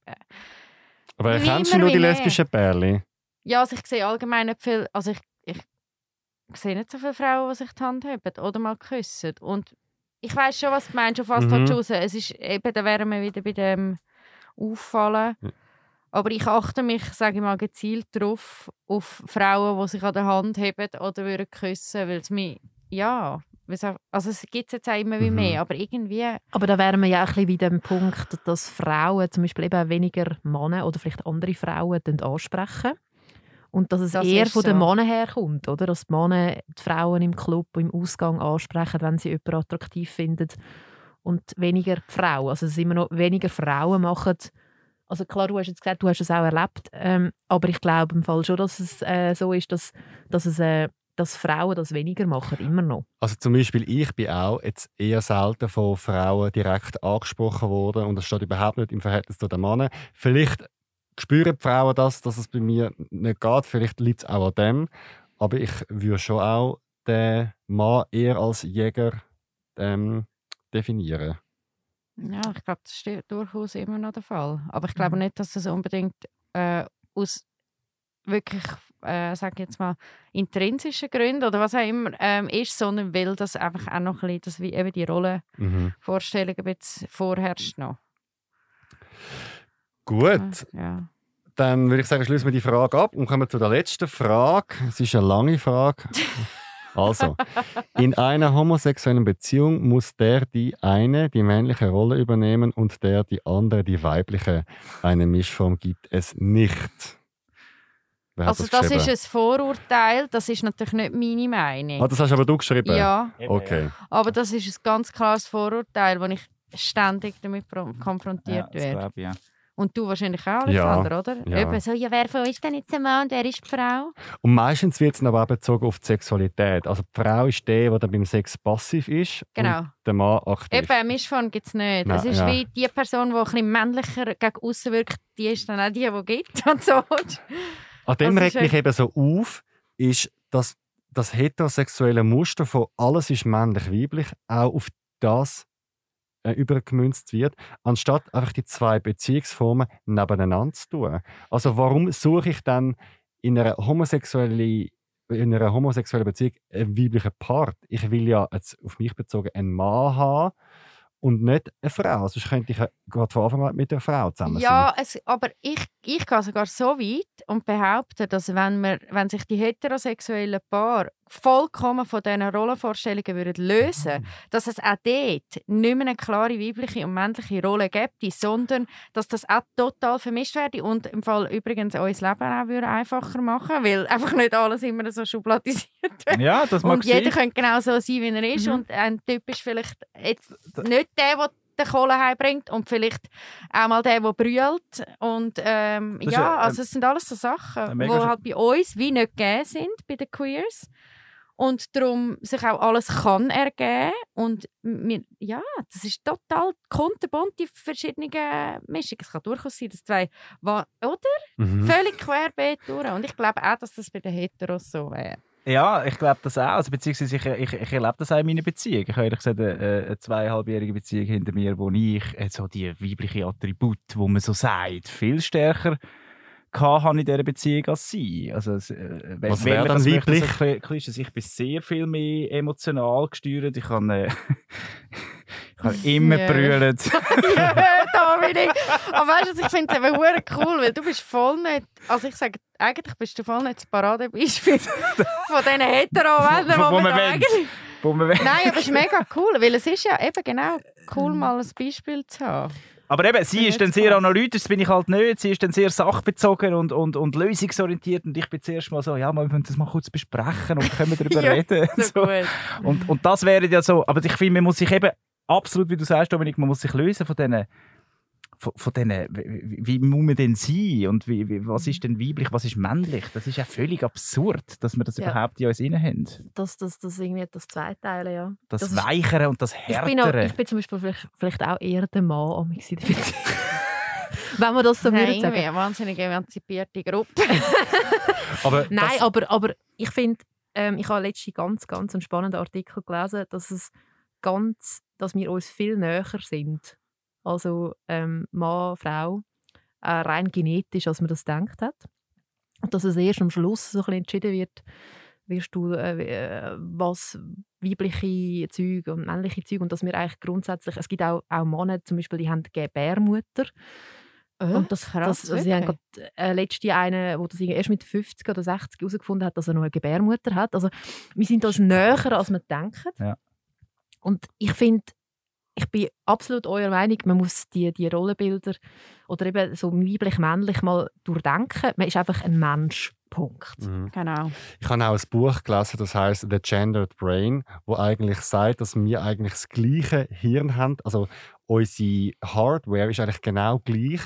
Aber Wie kennst du nur die lesbischen Pärchen? Ja, also ich sehe allgemein nicht viel, also ich, ich sehe nicht so viele Frauen, die sich die Hand haben oder mal küssen. Und ich weiß schon, was du meinst, auf was Mhm. du raus. Es ist eben, da wären wir wieder bei dem Auffallen. Ja. Aber ich achte mich, sage ich mal, gezielt darauf, auf Frauen, die sich an der Hand haben oder würden küssen, weil es mich, ja, also es gibt es jetzt auch immer wie Mhm. mehr, aber irgendwie, Aber da wären wir ja auch ein bisschen wie dem Punkt, dass Frauen zum Beispiel eben weniger Männer oder vielleicht andere Frauen dann ansprechen. Und dass es Das eher von den so. Männern herkommt, oder? Dass die Männer die Frauen im Club, im Ausgang ansprechen, wenn sie jemanden attraktiv finden. Und weniger Frauen. Also es immer noch weniger Frauen machen. Also klar, du hast jetzt gesagt, du hast es auch erlebt. Ähm, aber ich glaube im Fall schon, dass es äh, so ist, dass, dass, es, äh, dass Frauen das weniger machen, immer noch. Also zum Beispiel, ich bin auch jetzt eher selten von Frauen direkt angesprochen worden und das steht überhaupt nicht im Verhältnis zu den Männern. Vielleicht spüren die Frauen das, dass es bei mir nicht geht. Vielleicht liegt es auch an dem. Aber ich würde schon auch den Mann eher als Jäger ähm, definieren. Ja, ich glaube, das ist durchaus immer noch der Fall. Aber ich glaube nicht, dass das unbedingt äh, aus wirklich, äh, sag ich jetzt mal, intrinsischen Gründen oder was auch immer ähm, ist, sondern weil das einfach auch noch ein bisschen, dass wie eben die Mhm. Rollenvorstellung ein bisschen vorherrscht noch. Gut, Ja. dann würde ich sagen, schließen wir die Frage ab und kommen zu der letzten Frage. Es ist eine lange Frage. [laughs] Also, in einer homosexuellen Beziehung muss der die eine die männliche Rolle übernehmen und der die andere die weibliche. Eine Mischform gibt es nicht. Also das geschrieben? ist ein Vorurteil, das ist natürlich nicht meine Meinung. Ah, das hast aber du geschrieben? ja, Okay. aber das ist ein ganz klares Vorurteil, wo ich ständig damit Ja, konfrontiert das werde. glaube ich, ja. Und du wahrscheinlich auch, Ja, Alexander, oder? ja. Eben so, ja, wer von euch denn jetzt der Mann und wer ist die Frau? Und meistens wird es aber auch bezogen auf die Sexualität. Also die Frau ist der, der dann beim Sex passiv ist Genau. und der Mann aktiv. Eben, eine Mischform gibt es nicht. Es ist ja. wie die Person, die ein bisschen männlicher gegen aussen wirkt, die ist dann auch die, die gibt und so. An dem Also regt mich eben so auf, ist, dass das heterosexuelle Muster von alles ist männlich-weiblich auch auf das äh, übergemünzt wird, anstatt einfach die zwei Beziehungsformen nebeneinander zu tun. Also warum suche ich dann in einer homosexuellen in einer homosexuellen Beziehung einen weiblichen Part? Ich will ja jetzt auf mich bezogen einen Mann haben und nicht eine Frau. Sonst könnte ich ja gerade von Anfang an mit einer Frau zusammen Ja, es, aber ich, ich gehe sogar so weit und behaupte, dass wenn, wir, wenn sich die heterosexuellen Paare vollkommen von diesen Rollenvorstellungen würden lösen dass es auch dort nicht mehr eine klare weibliche und männliche Rolle gibt, sondern dass das auch total vermischt werde und im Fall übrigens unser Leben auch würde einfacher machen weil einfach nicht alles immer so schubladisiert wird. Ja, das mag Und jeder sein. könnte genau so sein, wie er ist. Mhm. Und ein Typ ist vielleicht jetzt nicht der, der den Kohle heimbringt und vielleicht auch mal der, der brüllt. Und ähm, Das ja, also es sind alles so Sachen, die halt bei uns wie nicht gegeben sind, bei den Queers. Und darum sich auch alles kann ergeben. Und wir, ja, das ist total kunterbunt, die verschiedenen Mischungen. Es kann durchaus sein, dass zwei, oder? Mhm. Völlig querbeet durch. Und ich glaube auch, dass das bei den Heteros so wäre. Ja, ich glaube das auch. Also, beziehungsweise ich, ich, ich erlebe das auch in meiner Beziehung. Ich habe ehrlich gesagt eine, eine zweieinhalbjährige Beziehung hinter mir, wo ich äh, so die weibliche Attribute, wo man so sagt, viel stärker hatte in dieser Beziehung als sie. Also, äh, wenn, Was wäre dann möchte, weiblich? ist, ich bin sehr viel mehr emotional gesteuert. Ich habe, äh, [laughs] ich habe immer brüllt. ja, [laughs] Dominik. Aber weißt du, ich finde es eben hure cool, weil du bist voll nicht. Also ich sage, eigentlich bist du voll nicht das Paradebeispiel [laughs] von diesen hetero Wo- wo die man eigentlich... Nein, aber es ist mega cool, weil es ist ja eben genau cool, mal ein Beispiel zu haben. Aber eben, sie ist dann sehr Spaß. analytisch, das bin ich halt nicht. Sie ist dann sehr sachbezogen und, und, und lösungsorientiert. Und ich bin zuerst mal so, ja, wir müssen das mal kurz besprechen und können darüber [laughs] Ja, reden. So [laughs] So. Und, und das wäre ja so, aber ich finde, man muss sich eben, absolut, wie du sagst, Dominik, man muss sich lösen von diesen, von, von diesen, wie, wie muss man denn sein und wie, wie, was ist denn weiblich, was ist männlich? Das ist ja völlig absurd, dass wir das Ja. überhaupt in uns innen haben. Das, das, das irgendwie das Zweiteile, ja. Das, Das ist- Weichere und das Ich bin, auch, Härtere. ich bin zum Beispiel vielleicht, vielleicht auch eher der Mann am in der Beziehung. wenn wir das so Nein, würden sagen. eine wahnsinnig emanzipierte Gruppe. [laughs] Aber Nein, das, aber, aber ich finde, ähm, ich habe letztens ganz, ganz einen spannenden Artikel gelesen, dass es ganz, dass wir uns viel näher sind. Also ähm, Mann, Frau, äh, rein genetisch, als man das gedacht hat. Und dass es erst am Schluss so ein bisschen entschieden wird, wirst du, äh, äh, was weibliche Züge und männliche Züge und dass wir eigentlich grundsätzlich, es gibt auch, auch Männer zum Beispiel, die haben Gebärmutter und das, krass, das, also sie haben gerade äh, letzte eine, wo das erst mit 50 oder 60 herausgefunden hat, dass er noch eine Gebärmutter hat. Also wir sind uns näher, als wir denken. Ja. Und ich finde, ich bin absolut eurer Meinung, man muss die, die Rollenbilder oder eben so weiblich-männlich mal durchdenken. Man ist einfach ein Mensch. Punkt. Mhm. Genau. Ich habe auch ein Buch gelesen, das heißt The Gendered Brain, wo eigentlich sagt, dass wir eigentlich das gleiche Hirn haben. Also unsere Hardware ist eigentlich genau gleich.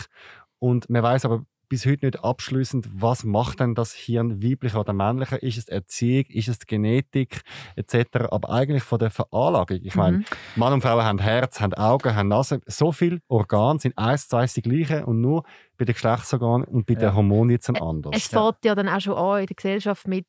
Und man weiß aber bis heute nicht abschließend, was macht denn das Hirn weiblicher oder männlicher? Ist es Erziehung, ist es Genetik etc. Aber eigentlich von der Veranlagung. Ich meine, Mhm. Mann und Frau haben Herz, haben Augen, haben Nase. So viele Organe sind eins zu eins die gleichen und nur bei den Geschlechtsorganen und bei Ja. den Hormonen jetzt ein anderes. Es fängt ja dann auch schon an in der Gesellschaft mit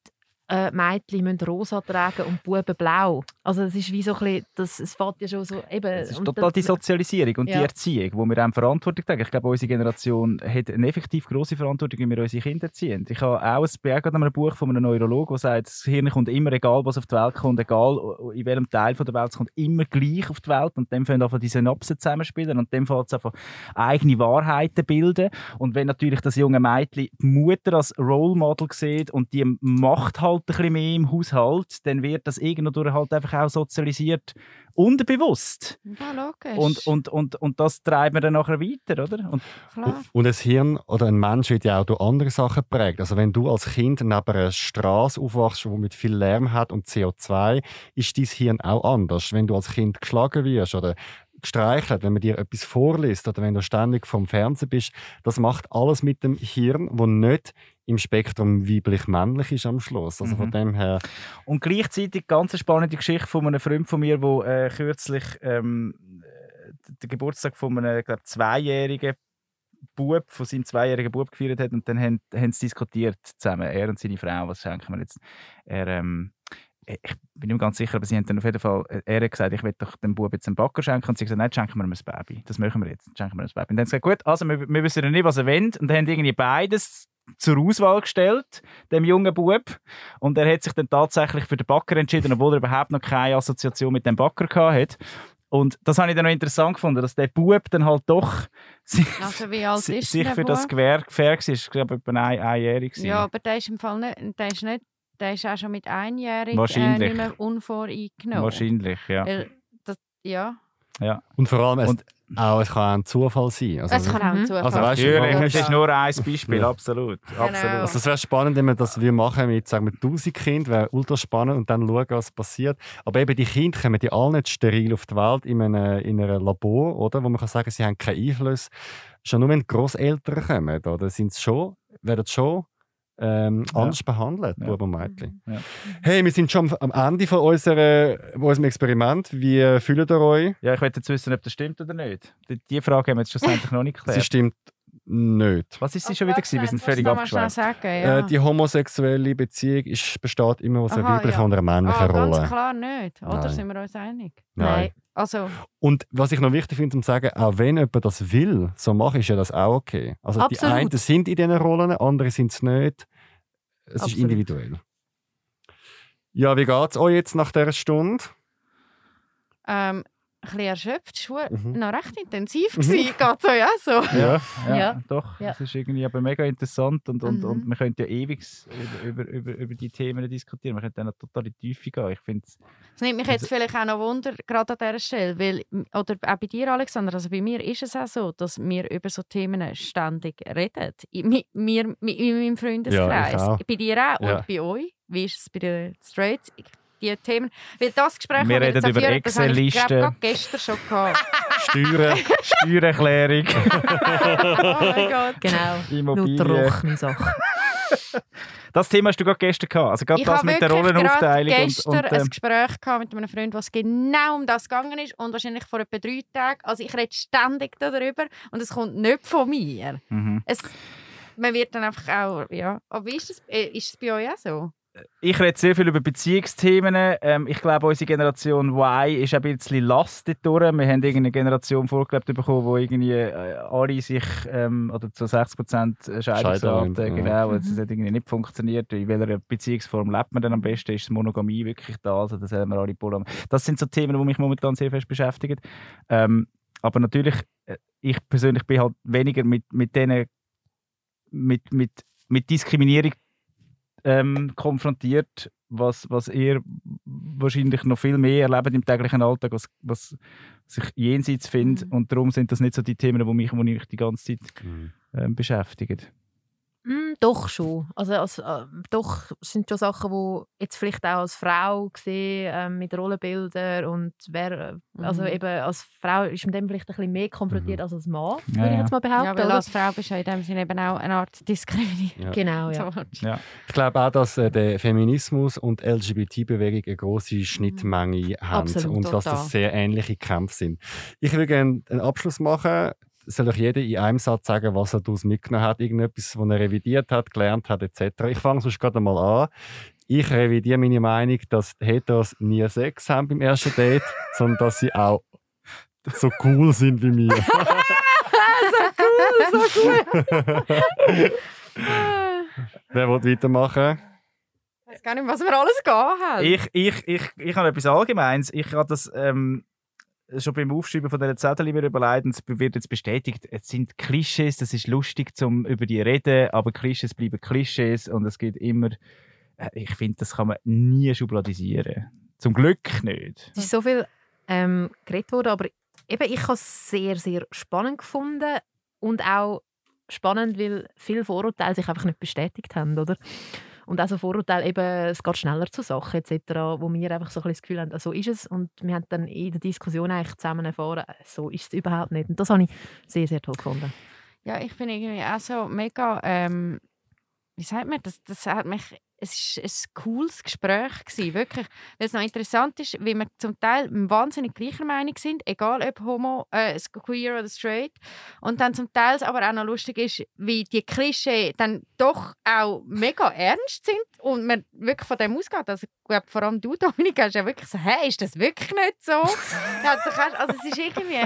äh, Mädchen müssen rosa tragen und Buben blau. Also es ist wie so ein bisschen, das, es fängt ja schon so eben... Es ist total die Sozialisierung und die Ja. Erziehung, wo wir auch Verantwortung tragen. Ich glaube, unsere Generation hat eine effektiv grosse Verantwortung, wie wir unsere Kinder erziehen. Ich habe auch ein, gerade an einem Buch von einem Neurologen, der sagt, das Hirn kommt immer, egal was auf die Welt kommt, egal in welchem Teil von der Welt es kommt, immer gleich auf die Welt und dann fangen einfach die Synapsen zusammenspielen und dann fängt es einfach eigene Wahrheiten bilden und wenn natürlich das junge Mädchen die Mutter als Role Model sieht und die macht halt ein bisschen mehr im Haushalt, dann wird das irgendwo halt einfach auch sozialisiert unterbewusst. Ja, logisch. Und, und, und, und das treiben wir dann nachher weiter, oder? Und Klar. Und ein Hirn oder ein Mensch wird ja auch durch andere Sachen geprägt. Also wenn du als Kind neben einer Straße aufwachst, die mit viel Lärm hat und CO2, ist dein Hirn auch anders. Wenn du als Kind geschlagen wirst oder gestreichelt, wenn man dir etwas vorliest oder wenn du ständig vom Fernsehen bist, das macht alles mit dem Hirn, wo nicht im Spektrum weiblich-männlich ist am Schluss. Also von Mhm. dem her, Und gleichzeitig ganz eine spannende Geschichte von einem Freund von mir, der äh, kürzlich ähm, äh, den Geburtstag von einem glaub, zweijährigen Bub, von seinem zweijährigen Bub gefeiert hat und dann haben, haben sie diskutiert zusammen, er und seine Frau, was schenken wir jetzt. Er, ähm, ich bin nicht ganz sicher, aber sie haben dann auf jeden Fall, äh, er hat gesagt, ich will doch dem Bub jetzt einen Backer schenken und sie haben gesagt, nein, schenken wir ihm ein Baby. Das machen wir jetzt, schenken wir ihm ein Baby. Und dann haben sie gesagt, gut, also wir, wir wissen ja nicht, was er will und haben irgendwie beides zur Auswahl gestellt, dem jungen Bub. Und er hat sich dann tatsächlich für den Backer entschieden, obwohl er überhaupt noch keine Assoziation mit dem Backer gehabt hat. Und das habe ich dann noch interessant gefunden, dass der Bub dann halt doch [laughs] sich, Also wie alt si- ist sich für das? Gewehr gefährdet war. Ich glaube, etwa ein, einjährig. Ja, aber der ist im Fall nicht, der ist nicht, der ist auch schon mit einjährig äh, Wahrscheinlich. nicht mehr unvoreingenommen. Wahrscheinlich, ja. Er, das, ja, und vor allem, es, Und- auch, es kann auch ein Zufall sein. Also, es kann auch ein Mhm. Zufall Also weißt warum- es ist nur ein Beispiel, Ja. absolut. Genau. absolut. Also es wäre spannend, wenn wir das wir machen mit sagen wir 1000 Kindern, wäre ultra spannend und dann schauen, was passiert. Aber eben die Kinder kommen die alle nicht steril auf die Welt in einem, in einem Labor, oder? Wo man kann sagen, sie haben keinen Einfluss. Schon nur wenn die Grosseltern kommen, oder? Sind sie schon, werden sie schon ähm, Ja. anders behandelt, Ja. Buben und Mädchen. Ja. Hey, wir sind schon am Ende von, unserer, unserem Experiment. Wie fühlt ihr euch? Ja, ich möchte jetzt wissen, ob das stimmt oder nicht. Die, die Frage haben wir jetzt schlussendlich noch nicht Sie geklärt. stimmt nicht. Was ist sie schon wieder gewesen? Wir sind völlig abgeschweift. sagen, ja. Äh, die homosexuelle Beziehung ist, besteht immer aus einer Aha, weiblichen ja. und einer männlichen ah, ganz Rolle. klar nicht, oder? Nein. Sind wir uns einig? Nein. Also, Und was ich noch wichtig finde, um zu sagen, auch wenn jemand das will, so mache ist ja das auch okay. Also die Absolut. einen sind in diesen Rollen, andere sind es nicht. Es ist Absolut. individuell. Ja, wie geht es euch jetzt nach dieser Stunde? ähm, bisschen erschöpft, es war Mhm. noch recht intensiv. gewesen. Geht so, ja, so. Ja, ja, Ja. doch. Ja. Das ist irgendwie aber mega interessant und, und, Mhm. und man könnte ja ewig über, über, über, über die Themen diskutieren. Man könnte dann noch total in die Tiefe gehen. Ich finde Es nimmt mich Also jetzt vielleicht auch noch Wunder, gerade an dieser Stelle, weil, oder auch bei dir, Alexander, also bei mir ist es auch so, dass wir über so Themen ständig reden. Wir, in meinem Freundeskreis. Ja, ich auch. bei dir auch Ja. und bei euch. Wie ist es bei den Straights? Ich- Die Themen, weil das Gespräch, Wir reden über habe ich, Excel-Listen. ich, gestern schon gehabt. [laughs] Steuern. Steuererklärung, [laughs] oh mein Gott. Genau. Nur Immobilien. trockene Sachen. [laughs] Das Thema hast du gerade gestern gehabt. Also gerade ich das habe mit der Rollenaufteilung. Und, gestern und, ein ähm, Gespräch gehabt mit einem Freund, was genau um das gegangen ist und wahrscheinlich vor etwa drei Tagen. Also ich rede ständig darüber und es kommt nicht von mir. mhm. Es, man wird dann einfach auch, ja. Aber wie ist das, äh, ist es bei euch auch so? Ich rede sehr viel über Beziehungsthemen. Ähm, ich glaube, unsere Generation Y ist ein bisschen Last dort durch. Wir haben irgendeine Generation vorgelebt bekommen, wo irgendwie äh, alle sich, ähm, oder zu 60 Prozent Scheidungsrate, Scheidungen, ja. genau, es Mhm. hat irgendwie nicht funktioniert. In welcher Beziehungsform lebt man denn am besten? Ist Monogamie wirklich da? Also das haben wir alle Polygam. Das sind so Themen, die mich momentan sehr fest beschäftigen. Ähm, aber natürlich, äh, ich persönlich bin halt weniger mit, mit denen, mit, mit, mit Diskriminierung ähm, konfrontiert, was, was ihr wahrscheinlich noch viel mehr erlebt im täglichen Alltag, was, was sich jenseits findet. Mhm. Und darum sind das nicht so die Themen, die mich, die mich die ganze Zeit Mhm. ähm, beschäftigen. Mm, doch schon. Also, als, äh, doch sind schon Sachen, die jetzt vielleicht auch als Frau gesehen ähm, mit Rollenbildern und wer, äh, also Mhm. eben als Frau ist man dem vielleicht ein bisschen mehr konfrontiert als als Mann, Ja, würde ich ja. jetzt mal behaupten. ja, weil oder? als Frau bist du ja in dem Sinne eben auch eine Art Diskriminierung. Ja. Genau, ja. So. Ich glaube auch, dass äh, der Feminismus und die LGBT-Bewegung eine große Schnittmenge haben Absolut, und dass total. das sehr ähnliche Kämpfe sind. Ich würde gerne einen Abschluss machen. Soll euch jeder in einem Satz sagen, was er daraus mitgenommen hat? Irgendetwas, was er revidiert hat, gelernt hat, etc. Ich fange sonst gerade mal an. Ich revidiere meine Meinung, dass die Heteros nie Sex haben beim ersten Date, [laughs] sondern dass sie auch so cool sind wie mir. [laughs] [laughs] Wer will weitermachen? Ich weiß gar nicht, was wir alles gehen haben. Ich, ich, ich, ich habe etwas Allgemeines. Ich habe das ähm, schon beim Aufschreiben von dieser Zettel mir überlegt und es wird jetzt bestätigt, es sind Klischees, das ist lustig zum über die reden, aber Klischees bleiben Klischees und es geht immer, äh, ich finde, das kann man nie schubladisieren. Zum Glück nicht. Es ist so viel ähm, geredet worden, aber eben, ich habe es sehr, sehr spannend gefunden und auch spannend, weil viele Vorurteile sich einfach nicht bestätigt haben, oder? Und auch so Vorurteile, eben, es geht schneller zur Sache etc., wo wir einfach so ein das Gefühl haben, so ist es. Und wir haben dann in der Diskussion eigentlich zusammen erfahren, so ist es überhaupt nicht. Und das habe ich sehr, sehr toll gefunden. Ja, ich bin irgendwie auch so mega, ähm, wie sagt man, das, das hat mich, es war ein cooles Gespräch, gewesen, wirklich. Weil es noch interessant ist, wie wir zum Teil wahnsinnig gleicher Meinung sind, egal ob homo, äh, queer oder straight. Und dann zum Teil aber auch noch lustig ist, wie die Klischee dann doch auch mega ernst sind und man wirklich von dem ausgeht. Also ich glaube, vor allem du, [laughs] Dominik, hast ja wirklich so, hä, ist das wirklich nicht so? [laughs] Erst- also es ist irgendwie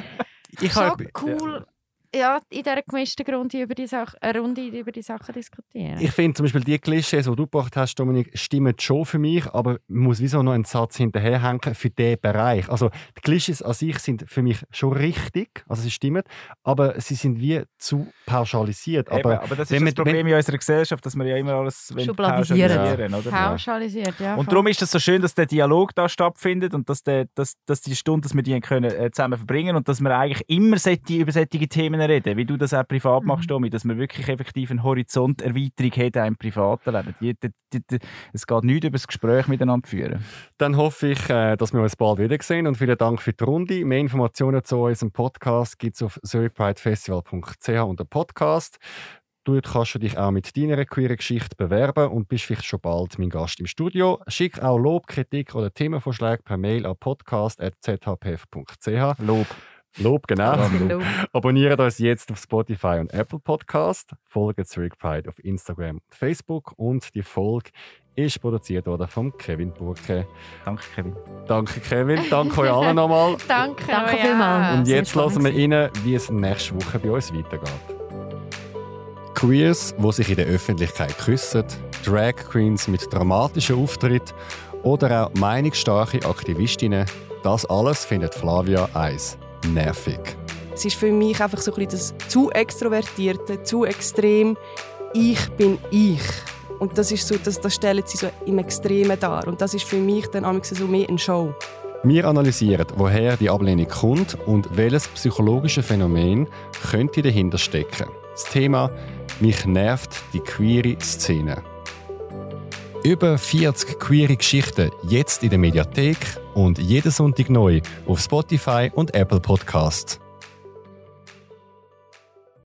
Ich so cool, ja. in dieser gemischten Runde über die, Sache, Runde über die Sachen diskutieren. Ich finde zum Beispiel die Klischees, die du gebracht hast, Dominik, stimmen schon für mich, aber man muss wieso noch einen Satz hinterherhängen für diesen Bereich. Also die Klischees an sich sind für mich schon richtig, also sie stimmen, aber sie sind wie zu pauschalisiert. Eben, Aber aber das wenn ist das man- Problem in unserer Gesellschaft, dass wir ja immer alles pauschalisieren, oder? Pauschalisiert, ja. Und darum ist es so schön, dass der Dialog da stattfindet und dass, der, dass, dass die Stunde, dass wir die können, äh, zusammen verbringen und dass wir eigentlich immer solche, über solche Themen reden, wie du das auch privat machst, Domi, dass wir wirklich effektiv eine Horizonterweiterung haben im privaten Leben. Die, die, die, die, es geht nicht über das Gespräch miteinander führen. dann hoffe ich, äh, dass wir uns bald wiedersehen und vielen Dank für die Runde. Mehr Informationen zu unserem Podcast gibt es auf zurichpridefestival.ch unter Podcast. Dort kannst du dich auch mit deiner queeren Geschichte bewerben und bist vielleicht schon bald mein Gast im Studio. Schick auch Lob, Kritik oder Themenvorschläge per Mail an podcast.zhpf.ch. Lob. Lob, genau. Hallo. Abonniert uns jetzt auf Spotify und Apple Podcast. Folgt Zurück Pride auf Instagram und Facebook. Und die Folge ist produziert worden von Kevin Burke. Danke, Kevin. Danke, Kevin. Danke euch allen nochmal. [laughs] Danke, Danke vielmals. Und jetzt hören spannend wir rein, wie es nächste Woche bei uns weitergeht. Queers, die sich in der Öffentlichkeit küssen, Drag Queens mit dramatischen Auftritt oder auch meinungsstarke Aktivistinnen, das alles findet Flavia Eis nervig. Es ist für mich einfach so ein bisschen das zu extrovertierte, zu extrem. Ich bin ich. Und das ist so, das, das stellen sie so im Extremen dar. Und das ist für mich dann manchmal so mehr eine Show. Wir analysieren, woher die Ablehnung kommt und welches psychologische Phänomen könnte dahinter stecken. Das Thema «Mich nervt die queere Szene». Über 40 queere Geschichten jetzt in der Mediathek und jeden Sonntag neu auf Spotify und Apple Podcasts.